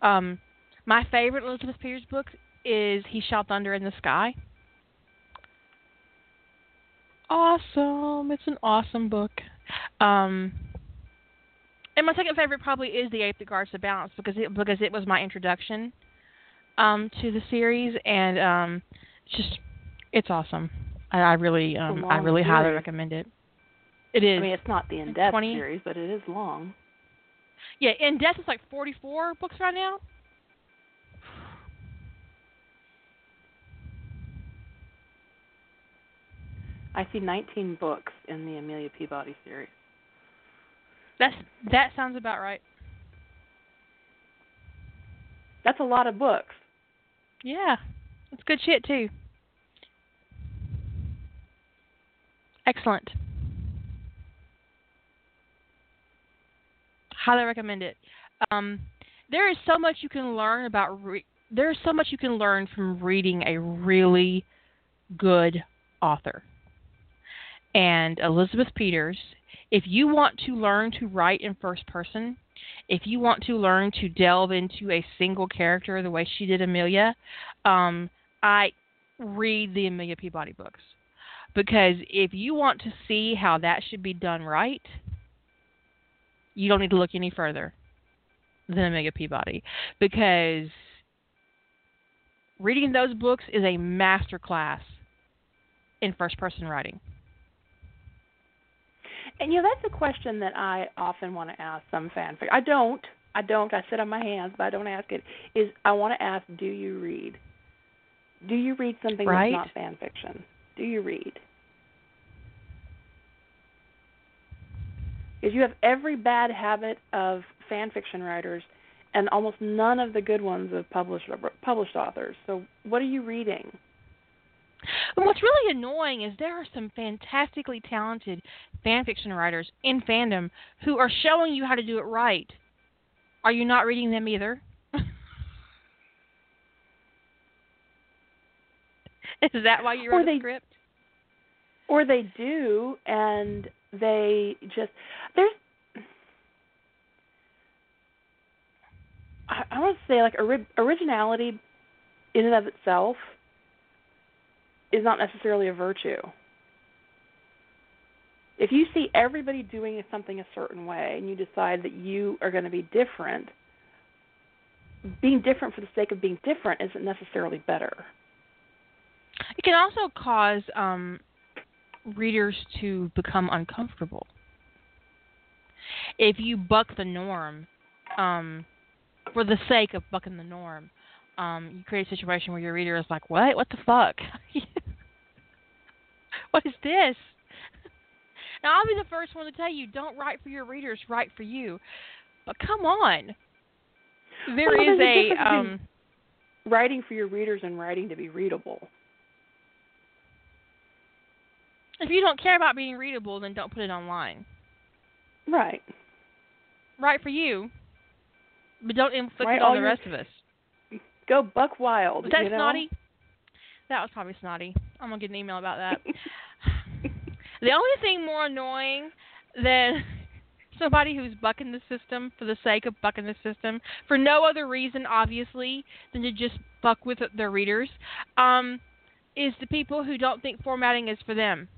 Um, my favorite Elizabeth Peters book is He Shall Thunder in the Sky. Awesome! It's an awesome book. Um, and my second favorite probably is The Ape That Guards the Balance because it because it was my introduction um to the series and um just it's awesome. I, I really um I really highly recommend it. It is. I mean, it's not the In Death 20 series, but it is long. yeah, In Death is like 44 books right now. I see 19 books in the Amelia Peabody series. That's that sounds about right. That's a lot of books. Yeah. that's good shit too. Excellent. Highly recommend it. Um, there is so much you can learn about. Re- there is so much you can learn from reading a really good author. And Elizabeth Peters, if you want to learn to write in first person, if you want to learn to delve into a single character the way she did Amelia, um, I read the Amelia Peabody books because if you want to see how that should be done right, you don't need to look any further than Amelia Peabody because reading those books is a master class in first person writing. And you know, that's a question that I often want to ask some fanfic. I don't. I don't. I sit on my hands, but I don't ask it. Is I want to ask, do you read? Do you read something Right. that's not fan fiction? Do you read? Because you have every bad habit of fan fiction writers, and almost none of the good ones of published published authors. So, what are you reading? And what's really annoying is there are some fantastically talented fan fiction writers in fandom who are showing you how to do it right. Are you not reading them either? [laughs] is that why you Or wrote they- the script? or they do and they just there's I, I want to say like ori- originality in and of itself is not necessarily a virtue. If you see everybody doing something a certain way and you decide that you are going to be different, being different for the sake of being different isn't necessarily better. It can also cause um, readers to become uncomfortable. If you buck the norm, um, for the sake of bucking the norm, um, you create a situation where your reader is like, "What? What the fuck? [laughs] [laughs] what is this?" [laughs] Now, I'll be the first one to tell you, don't write for your readers, write for you. But come on, there Well, is a um, Writing for your readers and writing to be readable. if you don't care about being readable, then don't put it online. Right. Right for you, but don't inflict it on the rest of us. Go buck wild. Was that you know? snotty? That was probably snotty. I'm gonna get an email about that. [laughs] the only thing more annoying than [laughs] somebody who's bucking the system for the sake of bucking the system for no other reason, obviously, than to just fuck with their readers, um, is the people who don't think formatting is for them.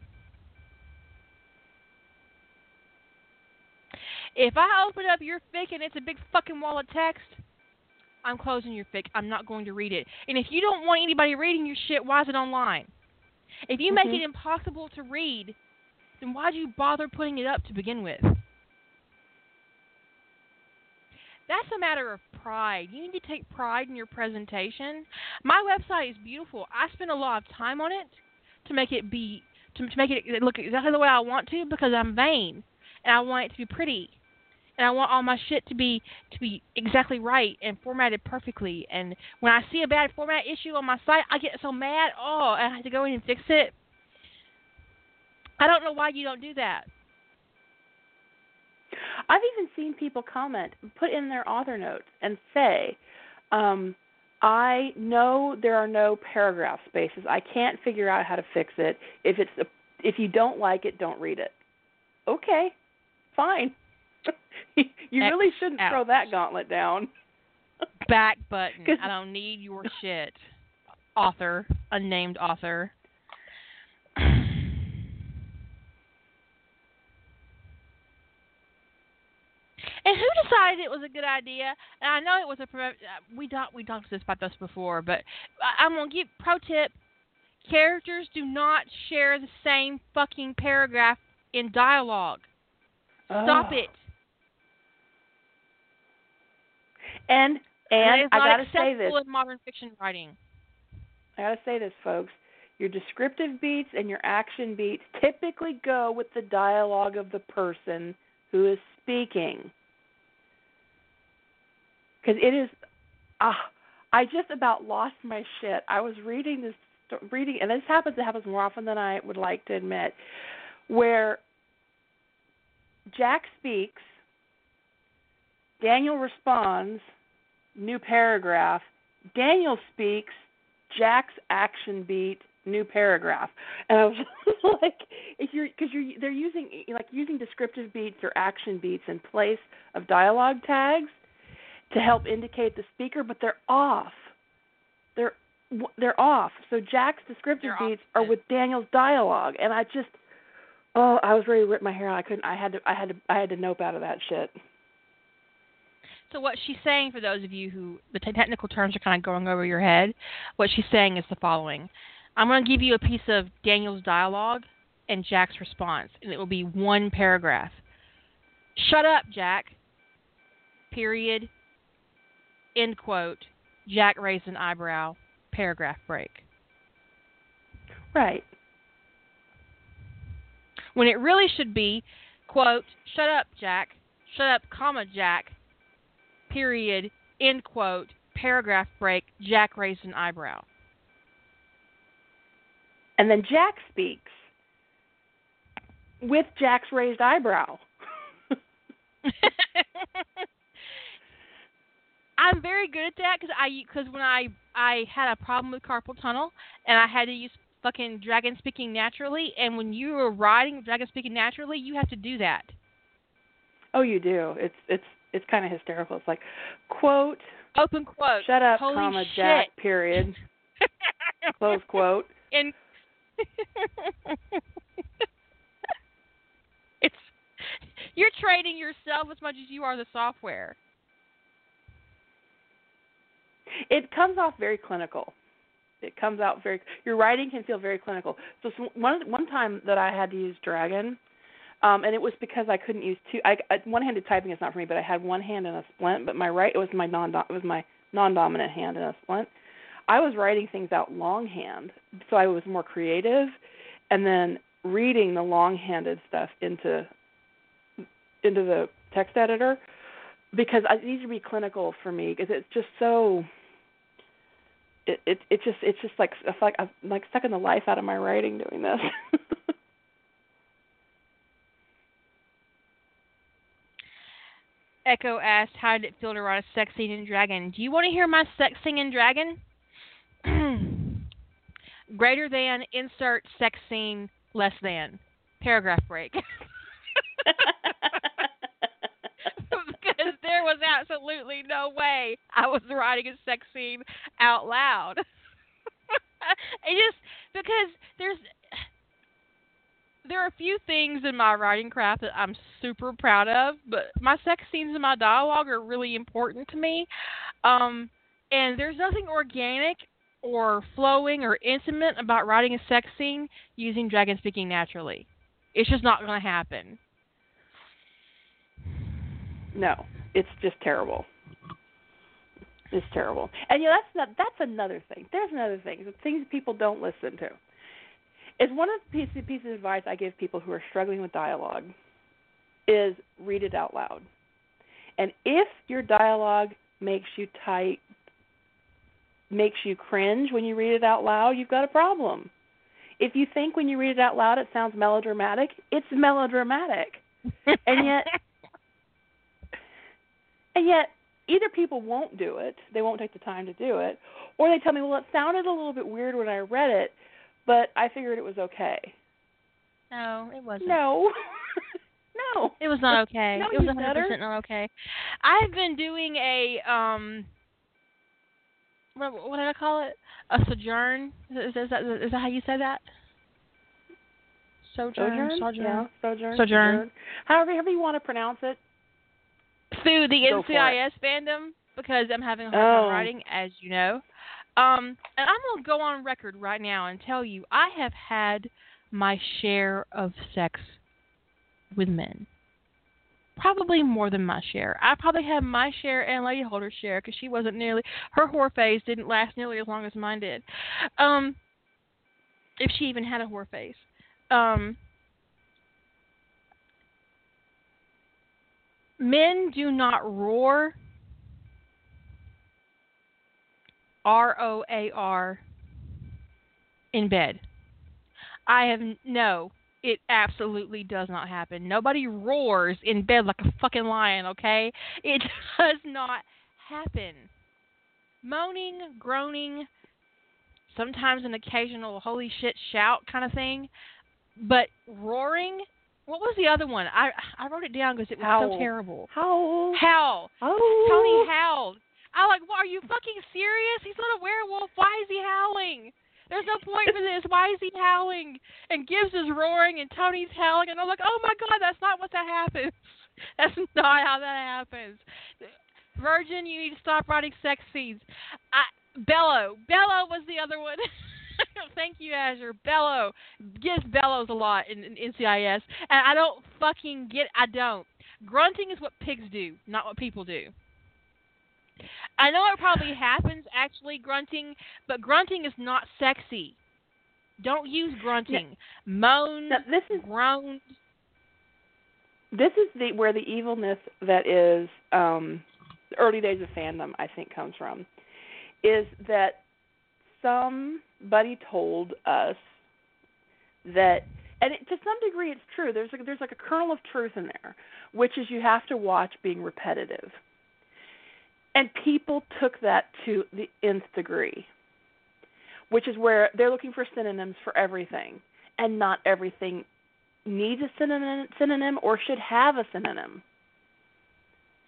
If I open up your fic and it's a big fucking wall of text, I'm closing your fic. I'm not going to read it. And if you don't want anybody reading your shit, why is it online? If you make Mhm. it impossible to read, then why'd you bother putting it up to begin with? That's a matter of pride. You need to take pride in your presentation. My website is beautiful. I spend a lot of time on it to make it be to, to make it look exactly the way I want to because I'm vain and I want it to be pretty. And I want all my shit to be to be exactly right and formatted perfectly. And when I see a bad format issue on my site, I get so mad. Oh, I have to go in and fix it. I don't know why you don't do that. I've even seen people comment, put in their author notes, and say, um, "I know there are no paragraph spaces. I can't figure out how to fix it. If it's a, if you don't like it, don't read it." Okay, fine. [laughs] you really shouldn't out. throw that gauntlet down. [laughs] Back button. I don't need your shit. Author, unnamed author. [sighs] And who decided it was a good idea? And I know it was a uh, we talked we talked this about this before, but I'm gonna give pro tip: characters do not share the same fucking paragraph in dialogue. Stop Oh. it. And and I gotta say this. in modern fiction writing. I gotta say this, folks. Your descriptive beats and your action beats typically go with the dialogue of the person who is speaking. Because it is, ah, I just about lost my shit. I was reading this, reading, and this happens. It happens more often than I would like to admit, where Jack speaks, Daniel responds, new paragraph. Daniel speaks, Jack's action beat, new paragraph. And I was [laughs] like, if you're because you're they're using like using descriptive beats or action beats in place of dialogue tags to help indicate the speaker, but they're off. They're they're off. So Jack's descriptive They're beats are with Daniel's dialogue, and I just oh I was ready to rip my hair out. I couldn't. I had to. I had to. I had to nope out of that shit. So what she's saying, for those of you who the technical terms are kind of going over your head, what she's saying is the following: I'm going to give you a piece of Daniel's dialogue and Jack's response, and it will be one paragraph. Shut up, Jack. Period. End quote. Jack raised an eyebrow. Paragraph break. Right. When it really should be, quote, shut up, Jack. Shut up, comma, Jack. Period. End quote. Paragraph break. Jack raised an eyebrow. And then Jack speaks with Jack's raised eyebrow. [laughs] I'm very good at that because I because when I I had a problem with carpal tunnel and I had to use fucking dragon speaking naturally and when you are riding dragon speaking naturally you have to do that. oh, you do. It's it's it's kind of hysterical. It's like, quote, Open quote. shut up, Holy comma, shit. Jack, period, [laughs] close quote. and [laughs] it's you're trading yourself as much as you are the software. It comes off very clinical. It comes out very. Your writing can feel very clinical. So some, one one time that I had to use Dragon, um, and it was because I couldn't use two. I, I one-handed typing is not for me, but I had one hand in a splint. But my right it was my non it was my non-dominant hand in a splint. I was writing things out longhand, so I was more creative, and then reading the long-handed stuff into into the text editor because it needs to be clinical for me because it's just so it it it just it's just like it's like I'm like sucking the life out of my writing doing this. [laughs] Echo asked, "How did it feel to write a sex scene in Dragon? Do you want to hear my sex scene in Dragon? [clears throat] Greater than insert sex scene less than paragraph break." [laughs] because there was absolutely no way I was writing a sex scene out loud. [laughs] it just because there's there are a few things in my writing craft that I'm super proud of, but my sex scenes and my dialogue are really important to me. Um, and there's nothing organic or flowing or intimate about writing a sex scene using dragon speaking naturally. It's just not going to happen. no, it's just terrible. It's terrible. And yeah, that's not that's another thing. There's another thing. Things people don't listen to. Is one of the pieces, pieces of advice I give people who are struggling with dialogue is read it out loud. And if your dialogue makes you tight, makes you cringe when you read it out loud, you've got a problem. If you think when you read it out loud it sounds melodramatic, it's melodramatic. and yet [laughs] and yet either people won't do it, they won't take the time to do it, or they tell me, "Well, it sounded a little bit weird when I read it, but I figured it was okay." No, it wasn't. No. [laughs] no. It was not [laughs] okay. No, it was hundred nutter. percent not okay. I've been doing a um what, what did I call it? A sojourn. Is, is that is that how you say that? Sojourn. Sojourn? Yeah, sojourn. Sojourn. However, however you want to pronounce it. Through the Go. NCIS fandom because I'm having a hard Oh. time writing, as you know. Um, and I'm gonna go on record right now and tell you I have had my share of sex with men. Probably more than my share. I probably had my share and Lady Holder's share because she wasn't nearly her whore phase didn't last nearly as long as mine did. Um, if she even had a whore phase. Um, men do not roar. R O A R in bed. I have no. It absolutely does not happen. Nobody roars in bed like a fucking lion, okay? It [laughs] does not happen. Moaning, groaning, sometimes an occasional holy shit shout kind of thing, but roaring. What was the other one? I I wrote it down because it was Howl. so terrible. Howl. Howl. Oh. Tony howled. I'm like, well, are you fucking serious? He's not a werewolf. Why is he howling? There's no point for this. Why is he howling? And Gibbs is roaring and Tony's howling, and I'm like, oh my god, that's not what that happens. [laughs] That's not how that happens. Virgin, you need to stop writing sex scenes. I, Bello. Bello was the other one. [laughs] Thank you, Azure. Bello. Gibbs bellows a lot in, in NCIS, and I don't fucking get. I don't. Grunting is what pigs do, not what people do. I know it probably happens actually grunting, but grunting is not sexy. Don't use grunting. Moan, Now, this is groan. this is the where the evilness that is um the early days of fandom I think comes from is that somebody told us that and it, to some degree it's true there's like, there's like a kernel of truth in there which is you have to watch being repetitive and people took that to the nth degree which is where they're looking for synonyms for everything and not everything needs a synonym, synonym or should have a synonym.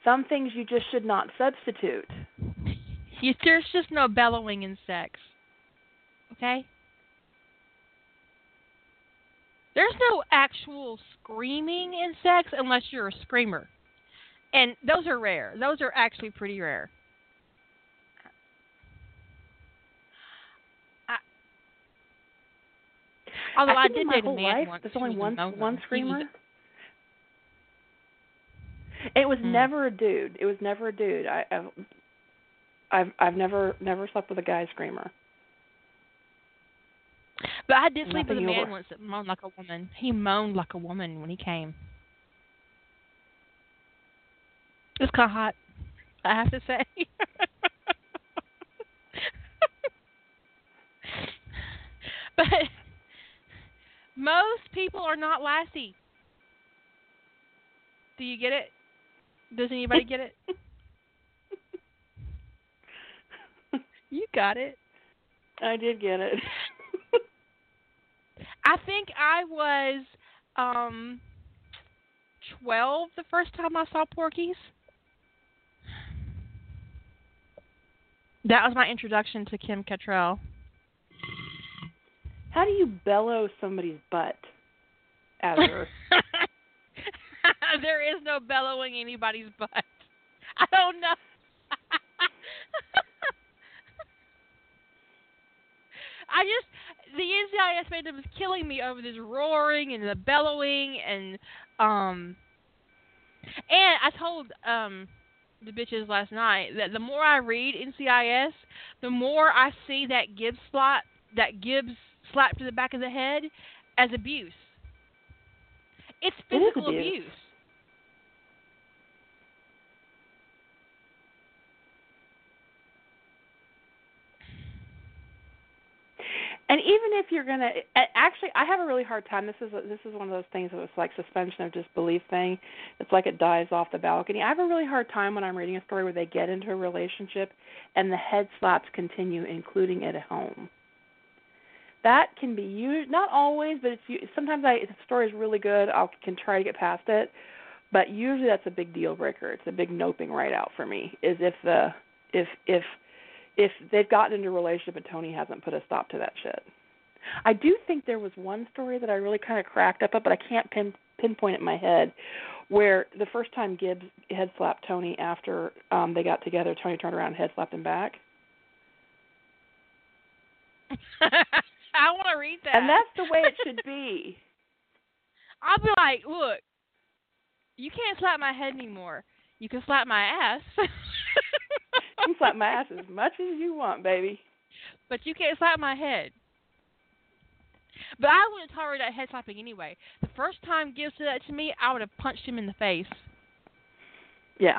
Some things you just should not substitute. You, there's just no bellowing in sex. Okay? There's no actual screaming in sex unless you're a screamer. And those are rare. Those are actually pretty rare. I, although I, think in did my date a whole man life, once. There's only one one He was screamer. It was Hmm. never a dude. It was never a dude. I, I've I've I've never never slept with a guy screamer. But I did sleep with a man over. once that moaned like a woman. He moaned like a woman when he came. It was kind of hot, I have to say. [laughs] but most people are not Lassie. Do you get it? Does anybody get it? [laughs] You got it. I did get it. [laughs] I think I was um twelve the first time I saw Porky's. That was my introduction to Kim Cattrall. How do you bellow somebody's butt? Azure. [laughs] there is no bellowing anybody's butt. I don't know. I just the NCIS fandom is killing me over this roaring and the bellowing and um and I told um the bitches last night that the more I read NCIS, the more I see that Gibbs slap that Gibbs slap to the back of the head as abuse. It's It physical abuse. abuse. If you're gonna actually, I have a really hard time. This is a, this is one of those things that was like suspension of disbelief thing. It's like it dies off the balcony. I have a really hard time when I'm reading a story where they get into a relationship and the head slaps continue, including it at home. That can be used, not always, but it's sometimes I if the story is really good, I can try to get past it. But usually that's a big deal breaker. It's a big noping right out for me. Is if the if if if they've gotten into a relationship and Tony hasn't put a stop to that shit. I do think there was one story that I really kind of cracked up at, but I can't pin, pinpoint it in my head, where the first time Gibbs head slapped Tony after um they got together, Tony turned around and head slapped him back. [laughs] I want to read that. And that's the way it should be. [laughs] I'll be like, look, you can't slap my head anymore. You can slap my ass. [laughs] you can slap my ass as much as you want, baby. But you can't slap my head. But I wouldn't tolerate that head slapping anyway. The first time Gibbs did that to me, I would have punched him in the face. Yeah.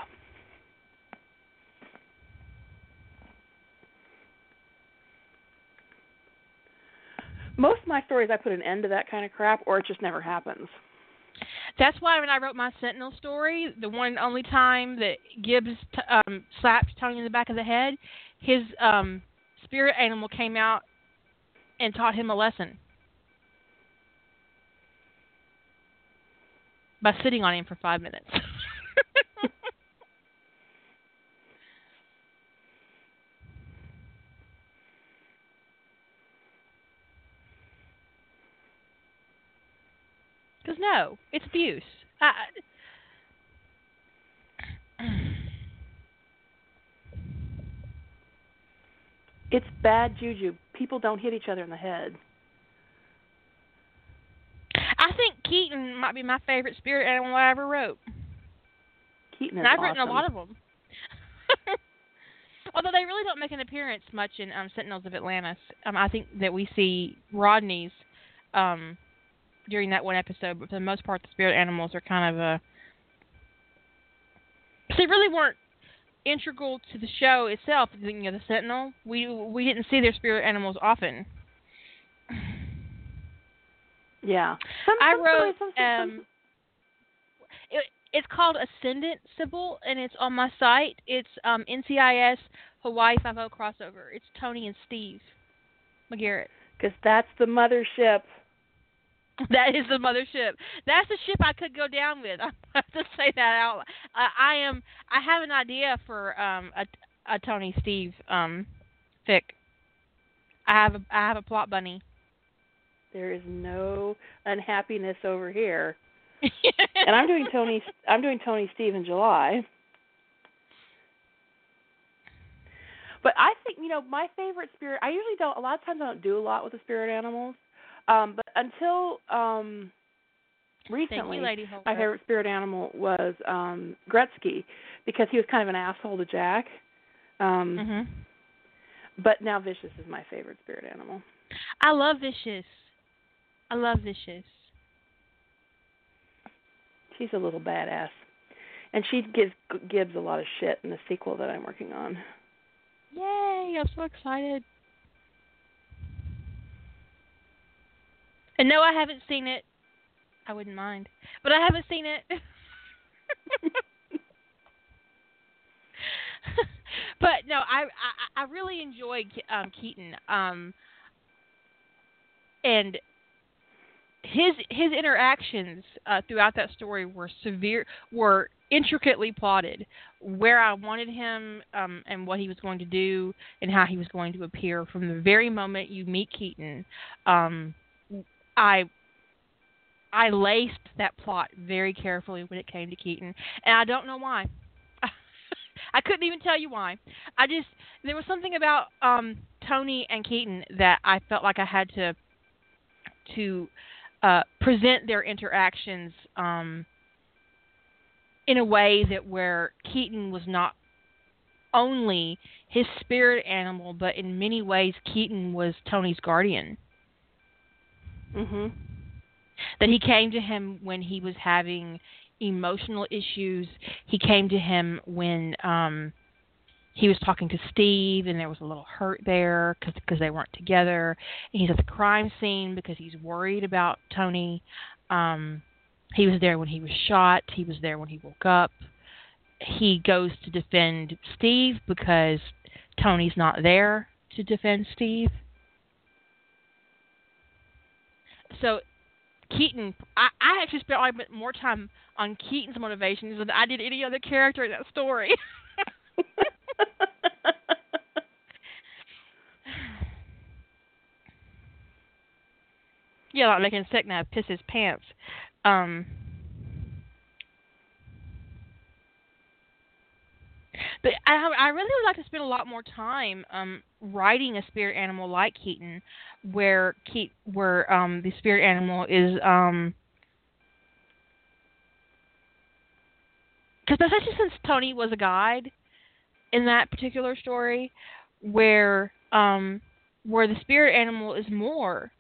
Most of my stories, I put an end to that kind of crap, or it just never happens. That's why when I wrote my Sentinel story, the one and only time that Gibbs t- um, slapped Tony in the back of the head, his um, spirit animal came out and taught him a lesson by sitting on him for five minutes. [laughs] Because no, it's abuse. I, it's bad juju. People don't hit each other in the head. I think Keaton might be my favorite spirit animal I ever wrote. Keaton and I've awesome. written a lot of them. [laughs] Although they really don't make an appearance much in um, Sentinels of Atlantis. Um, I think that we see Rodney's um, during that one episode, but for the most part, the spirit animals are kind of a. They really weren't integral to the show itself. You know, the Sentinel. We we didn't see their spirit animals often. Yeah, some, I wrote. Some, some, um, it, it's called Ascendant Sybil, and it's on my site. It's um, NCIS Hawaii Five O crossover. It's Tony and Steve McGarrett. Because that's the mothership. [laughs] That is the mothership. That's the ship I could go down with. [laughs] I have to say that out. Uh, I am. I have an idea for um a, a Tony Steve um fic. I have a I have a plot bunny. There is no unhappiness over here. [laughs] and I'm doing Tony. I'm doing Tony Steve in July. But I think you know my favorite spirit. I usually don't. A lot of times I don't do a lot with the spirit animals. Um, but until um, recently, you, my favorite spirit animal was um, Gretzky because he was kind of an asshole to Jack. Um, mm-hmm. But now Vicious is my favorite spirit animal. I love Vicious. I love Vicious. She's a little badass, and she gives Gibbs a lot of shit in the sequel that I'm working on. Yay! I'm so excited. And no, I haven't seen it. I wouldn't mind, but I haven't seen it. [laughs] but no, I, I I really enjoyed um, Keaton. Um, and his his interactions uh, throughout that story were severe were intricately plotted where I wanted him um, and what he was going to do and how he was going to appear from the very moment you meet Keaton. Um, I I laced that plot very carefully when it came to Keaton, and I don't know why. [laughs] I couldn't even tell you why. I just there was something about um Tony and Keaton that I felt like I had to to uh, present their interactions um, in a way that where Keaton was not only his spirit animal, but in many ways Keaton was Tony's guardian. Mhm. That he came to him when he was having emotional issues. He came to him when um he was talking to Steve, and there was a little hurt there because they weren't together. And he's at the crime scene because he's worried about Tony. Um, he was there when he was shot. He was there when he woke up. He goes to defend Steve because Tony's not there to defend Steve. So Keaton, I, I actually spent more time on Keaton's motivations than I did any other character in that story. [laughs] [sighs] yeah, like making sick now, piss his pants. Um, but I, I really would like to spend a lot more time um, writing a spirit animal like Keaton, where Keat, where um, the spirit animal is um, because especially since Tony was a guide in that particular story, where um, where the spirit animal is more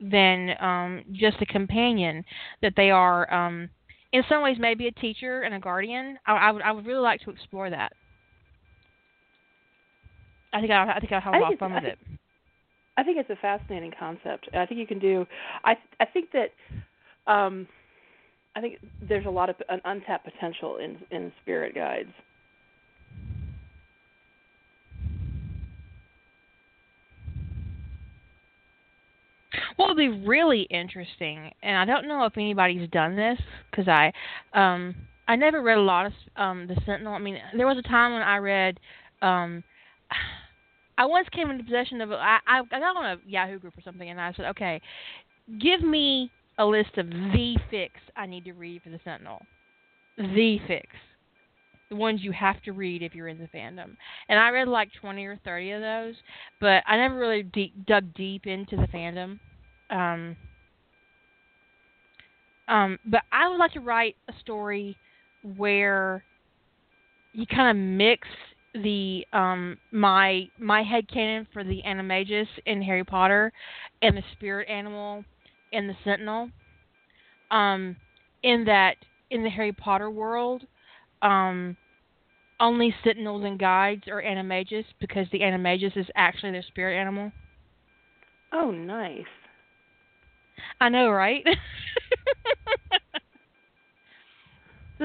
than um, just a companion, that they are um, in some ways maybe a teacher and a guardian. I, I would I would really like to explore that. I think I, I think I'll have a lot of fun with it. I think it's a fascinating concept. I think you can do. I I think that. Um, I think there's a lot of an untapped potential in in spirit guides. What would be really interesting, and I don't know if anybody's done this because I, um, I never read a lot of um the Sentinel. I mean, there was a time when I read, um, I once came into possession of I I got on a Yahoo group or something, and I said, okay, give me a list of the fics I need to read for the Sentinel. The fics. The ones you have to read if you're in the fandom. And I read like 20 or 30 of those, but I never really deep, dug deep into the fandom. Um, um, but I would like to write a story where you kind of mix the um my my head canon for the animagus in Harry Potter and the spirit animal and the Sentinel. Um, in that in the Harry Potter world, um, only Sentinels and guides are animagus because the animagus is actually their spirit animal. Oh, nice. I know, right? [laughs]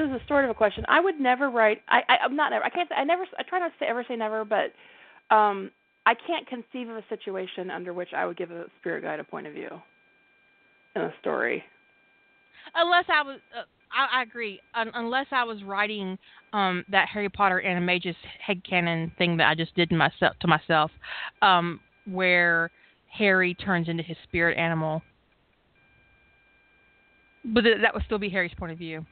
this is a sort of a question. I would never write. I, I I'm not never. I can't. I never. I try not to ever say never, but um, I can't conceive of a situation under which I would give a spirit guide a point of view in a story. Unless I was, uh, I, I agree. Un- unless I was writing um that Harry Potter animagus headcanon thing that I just did myself to myself, um, where Harry turns into his spirit animal. But th- that would still be Harry's point of view.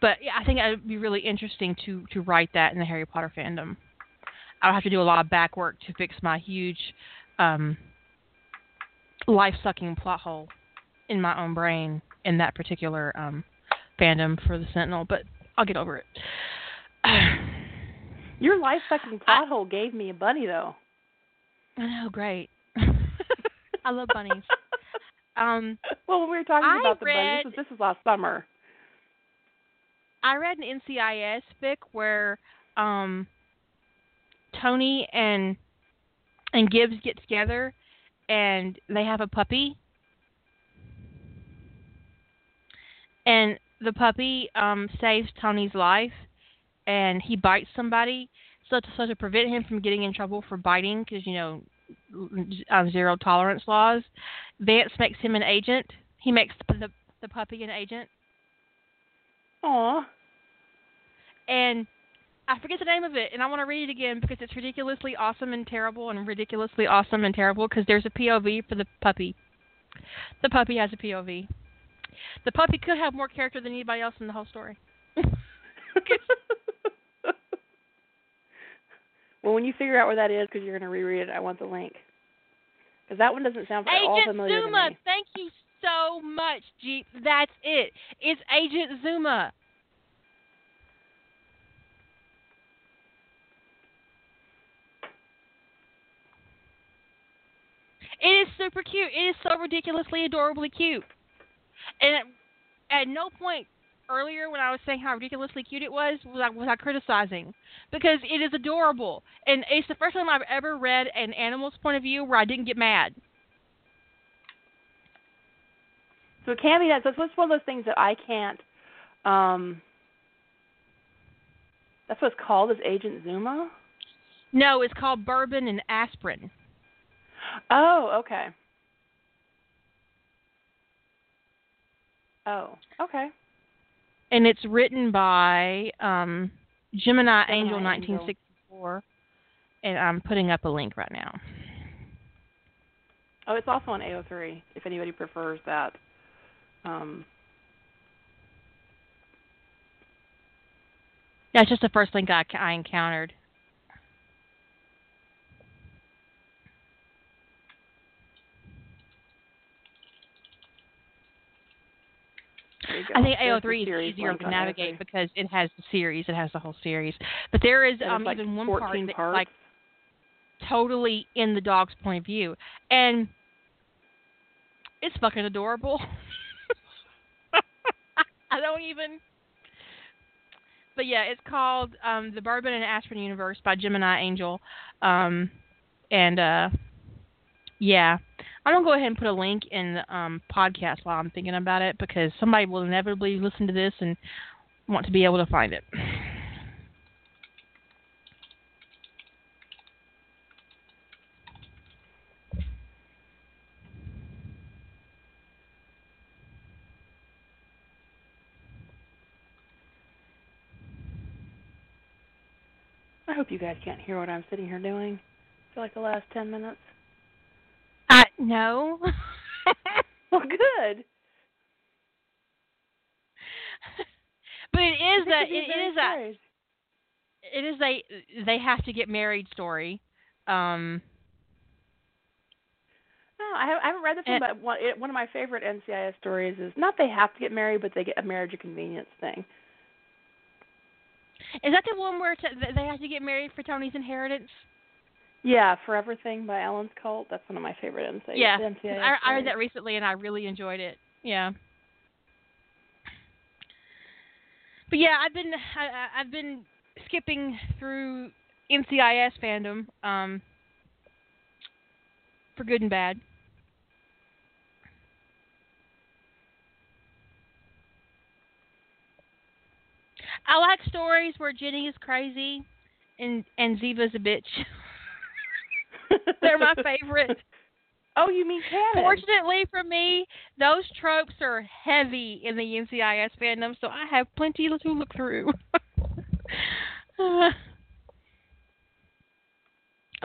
But yeah, I think it would be really interesting to to write that in the Harry Potter fandom. I would have to do a lot of back work to fix my huge um, life sucking plot hole in my own brain in that particular um, fandom for the Sentinel, but I'll get over it. [sighs] Your life sucking plot hole gave me a bunny though. I know, great. [laughs] I love bunnies. [laughs] Um, well, when we were talking I about the read, bunnies, this was last summer. I read an NCIS fic where um, Tony and and Gibbs get together and they have a puppy. And the puppy um, saves Tony's life, and he bites somebody. So to, so to prevent him from getting in trouble for biting, because you know um, zero tolerance laws, Vance makes him an agent. He makes the, the, the puppy an agent. Aw. And I forget the name of it, and I want to read it again because it's ridiculously awesome and terrible, and ridiculously awesome and terrible because there's a POV for the puppy. The puppy has a POV. The puppy could have more character than anybody else in the whole story. [laughs] well, when you figure out where that is, because you're going to reread it, I want the link. Because that one doesn't sound at all familiar Agent Zuma, to me. thank you so much, Jeep. That's it. It's Agent Zuma. It is super cute. It is so ridiculously, adorably cute. And at no point earlier when I was saying how ridiculously cute it was was I was I criticizing because it is adorable and it's the first time I've ever read an animal's point of view where I didn't get mad. So it can be that. So it's one of those things that I can't. Um, that's what it's called. Is Agent Zuma? No, it's called Bourbon and Aspirin. Oh, okay. Oh, okay. And it's written by um, Gemini, Gemini Angel, Angel. 1964, and I'm putting up a link right now. Oh, it's also on AO3 if anybody prefers that. Um, That's just the first link I, I encountered. there you go. I think There's AO3 is easier to navigate because it has the series. It has the whole series. But there is um, like even one 14 part that's like totally in the dog's point of view, and it's fucking adorable. [laughs] [laughs] I don't even. But yeah, it's called um, the Bourbon and Aspirin Universe by Gemini Angel, um, and uh, yeah, I'm gonna go ahead and put a link in the um, podcast while I'm thinking about it because somebody will inevitably listen to this and want to be able to find it. I hope you guys can't hear what I'm sitting here doing for like the last 10 minutes. Uh, no. [laughs] Well, good. [laughs] but it is that it, it is that straight. it is a they have to get married story. Um, No, I haven't, I haven't read this one, but one, it, one of my favorite NCIS stories is not they have to get married, but they get a marriage of convenience thing. Is that the one where t- they have to get married for Tony's inheritance? Yeah, Forever Thing by Alan's Cult. That's one of my favorite NCIS. yeah, I, I read that recently and I really enjoyed it. Yeah. But yeah, I've been I, I- I've been skipping through NCIS fandom um, for good and bad. I like stories where Jenny is crazy and and Ziva's a bitch. [laughs] They're my favorite. Oh, you mean canon? Fortunately for me, those tropes are heavy in the NCIS fandom, so I have plenty to look through. Uh, [laughs]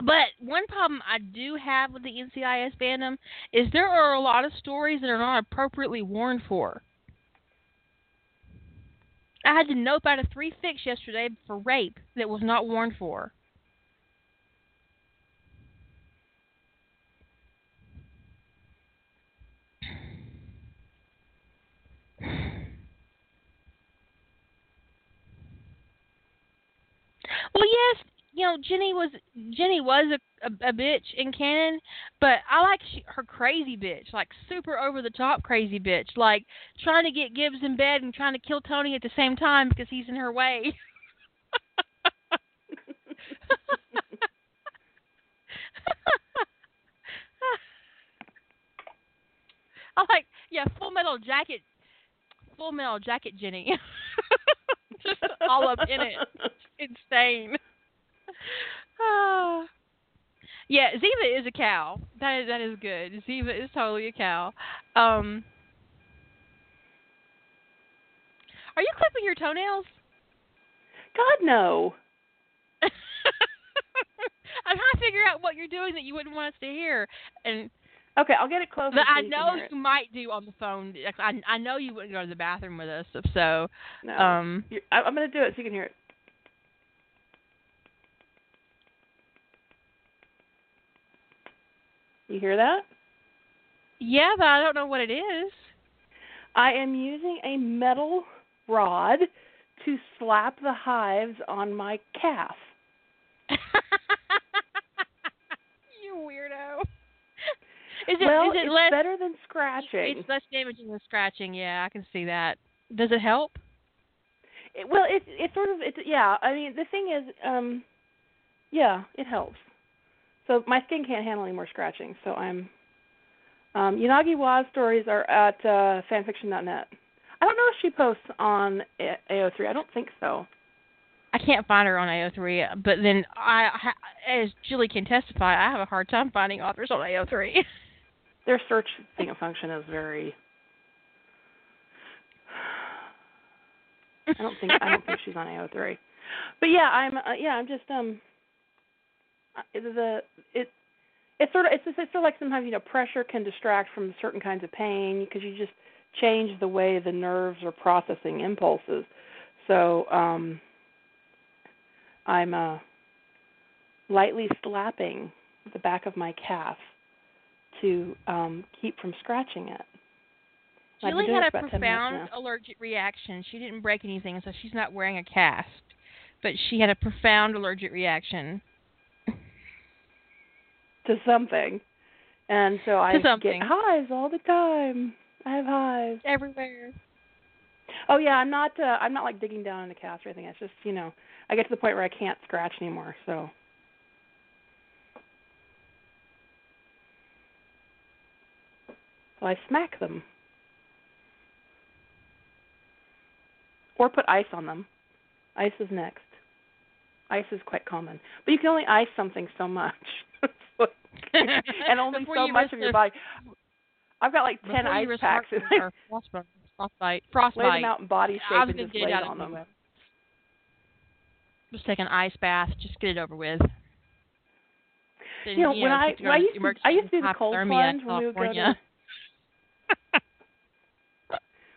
but one problem I do have with the NCIS fandom is there are a lot of stories that are not appropriately warned for. I had to nope out of three fics yesterday for rape that was not warned for. Well, yes, you know Jenny was Jenny was a, a, a bitch in canon, but I like she, her crazy bitch, like super over the top crazy bitch, like trying to get Gibbs in bed and trying to kill Tony at the same time because he's in her way. [laughs] I like, yeah, Full Metal Jacket, Full Metal Jacket Jenny, [laughs] just all up in it insane. Ah. [sighs] yeah, Ziva is a cow. That is that is good. Ziva is totally a cow. Um, are you clipping your toenails? God no. [laughs] I'm trying to figure out what you're doing that you wouldn't want us to hear, and Okay, I'll get it closer. that so I you know hear it. you might do on the phone. I I know you wouldn't go to the bathroom with us, so No. um. I, I'm gonna do it so you can hear it. You hear that? Yeah, but I don't know what it is. I am using a metal rod to slap the hives on my calf. [laughs] you weirdo. [laughs] Is it, well, is it it's less better than scratching. It's less damaging than scratching. Yeah, I can see that. Does it help? It, well, it it sort of it yeah. I mean, the thing is, um, yeah, it helps. So my skin can't handle any more scratching, so I'm. Um, Unagi Waz stories are at uh, fanfiction.net. I don't know if she posts on A- AO3. I don't think so. I can't find her on AO3, but then I, as Julie can testify, I have a hard time finding authors on AO3. [laughs] Their search thing function is very. I don't think I don't think she's on AO3, but yeah, I'm uh, yeah I'm just um. The it it's sort of it's just, it's sort of like sometimes you know pressure can distract from certain kinds of pain because you just change the way the nerves are processing impulses. So um I'm uh lightly slapping the back of my calf to um keep from scratching it. Julie had a for about 10 minutes profound allergic reaction. She didn't break anything, so she's not wearing a cast. But she had a profound allergic reaction. To something. And so I get hives all the time. I have hives. Everywhere. Oh yeah, I'm not uh I'm not like digging down in the cast or anything. It's just, you know, I get to the point where I can't scratch anymore, so so I smack them. Or put ice on them. Ice is next. Ice is quite common. But you can only ice something so much. [laughs] and only so much of your body. I've got like ten ice packs and or frostbite, frostbite, lay them out in body shape I was and just lay it on them. Just take an ice bath. Just get it over with. Then, You know, when I when I used to I used to do the cold plunge in when we would go to [laughs]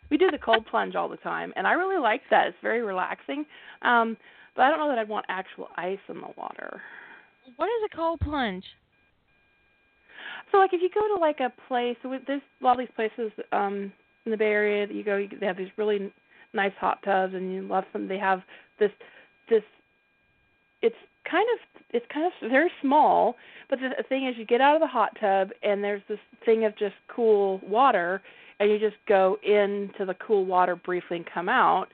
we do the cold plunge all the time and I really like that. It's very relaxing. Um but I don't know that I'd want actual ice in the water. What is a cold plunge? So like if you go to like a place there's a lot of these places um in the Bay Area that you go you, they have these really nice hot tubs and you love them they have this this it's kind of it's kind of very small but the thing is you get out of the hot tub and there's this thing of just cool water and you just go into the cool water briefly and come out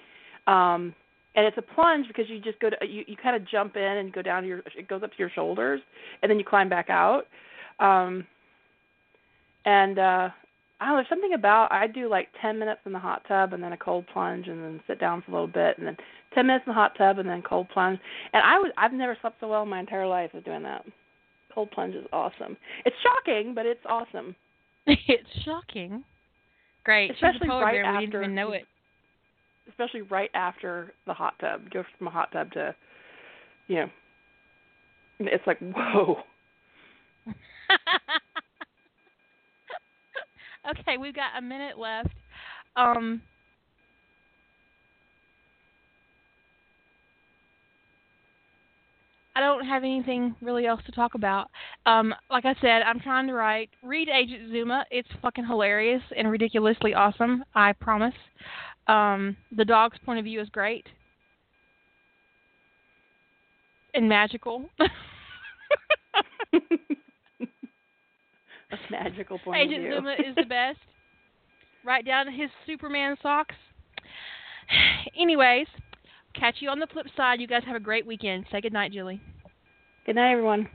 um and it's a plunge because you just go to you you kind of jump in and go down to your it goes up to your shoulders and then you climb back out um and uh I don't know, there's something about I do like ten minutes in the hot tub and then a cold plunge and then sit down for a little bit and then ten minutes in the hot tub and then cold plunge. And I was I've never slept so well in my entire life as doing that. Cold plunge is awesome. It's shocking, but it's awesome. [laughs] it's shocking. Great. Especially right bear. We didn't after even know it. Especially right after the hot tub. Go from a hot tub to you know it's like whoa. [laughs] okay, we've got a minute left. Um, I don't have anything really else to talk about. Um, like I said, I'm trying to write. Read Agent Zuma. It's fucking hilarious and ridiculously awesome. I promise. Um, the dog's point of view is great and magical. [laughs] a magical point Agent of view. Agent Zuma is the best. [laughs] right down to his Superman socks. [sighs] Anyways, catch you on the flip side. You guys have a great weekend. Say goodnight, Julie. Good night everyone.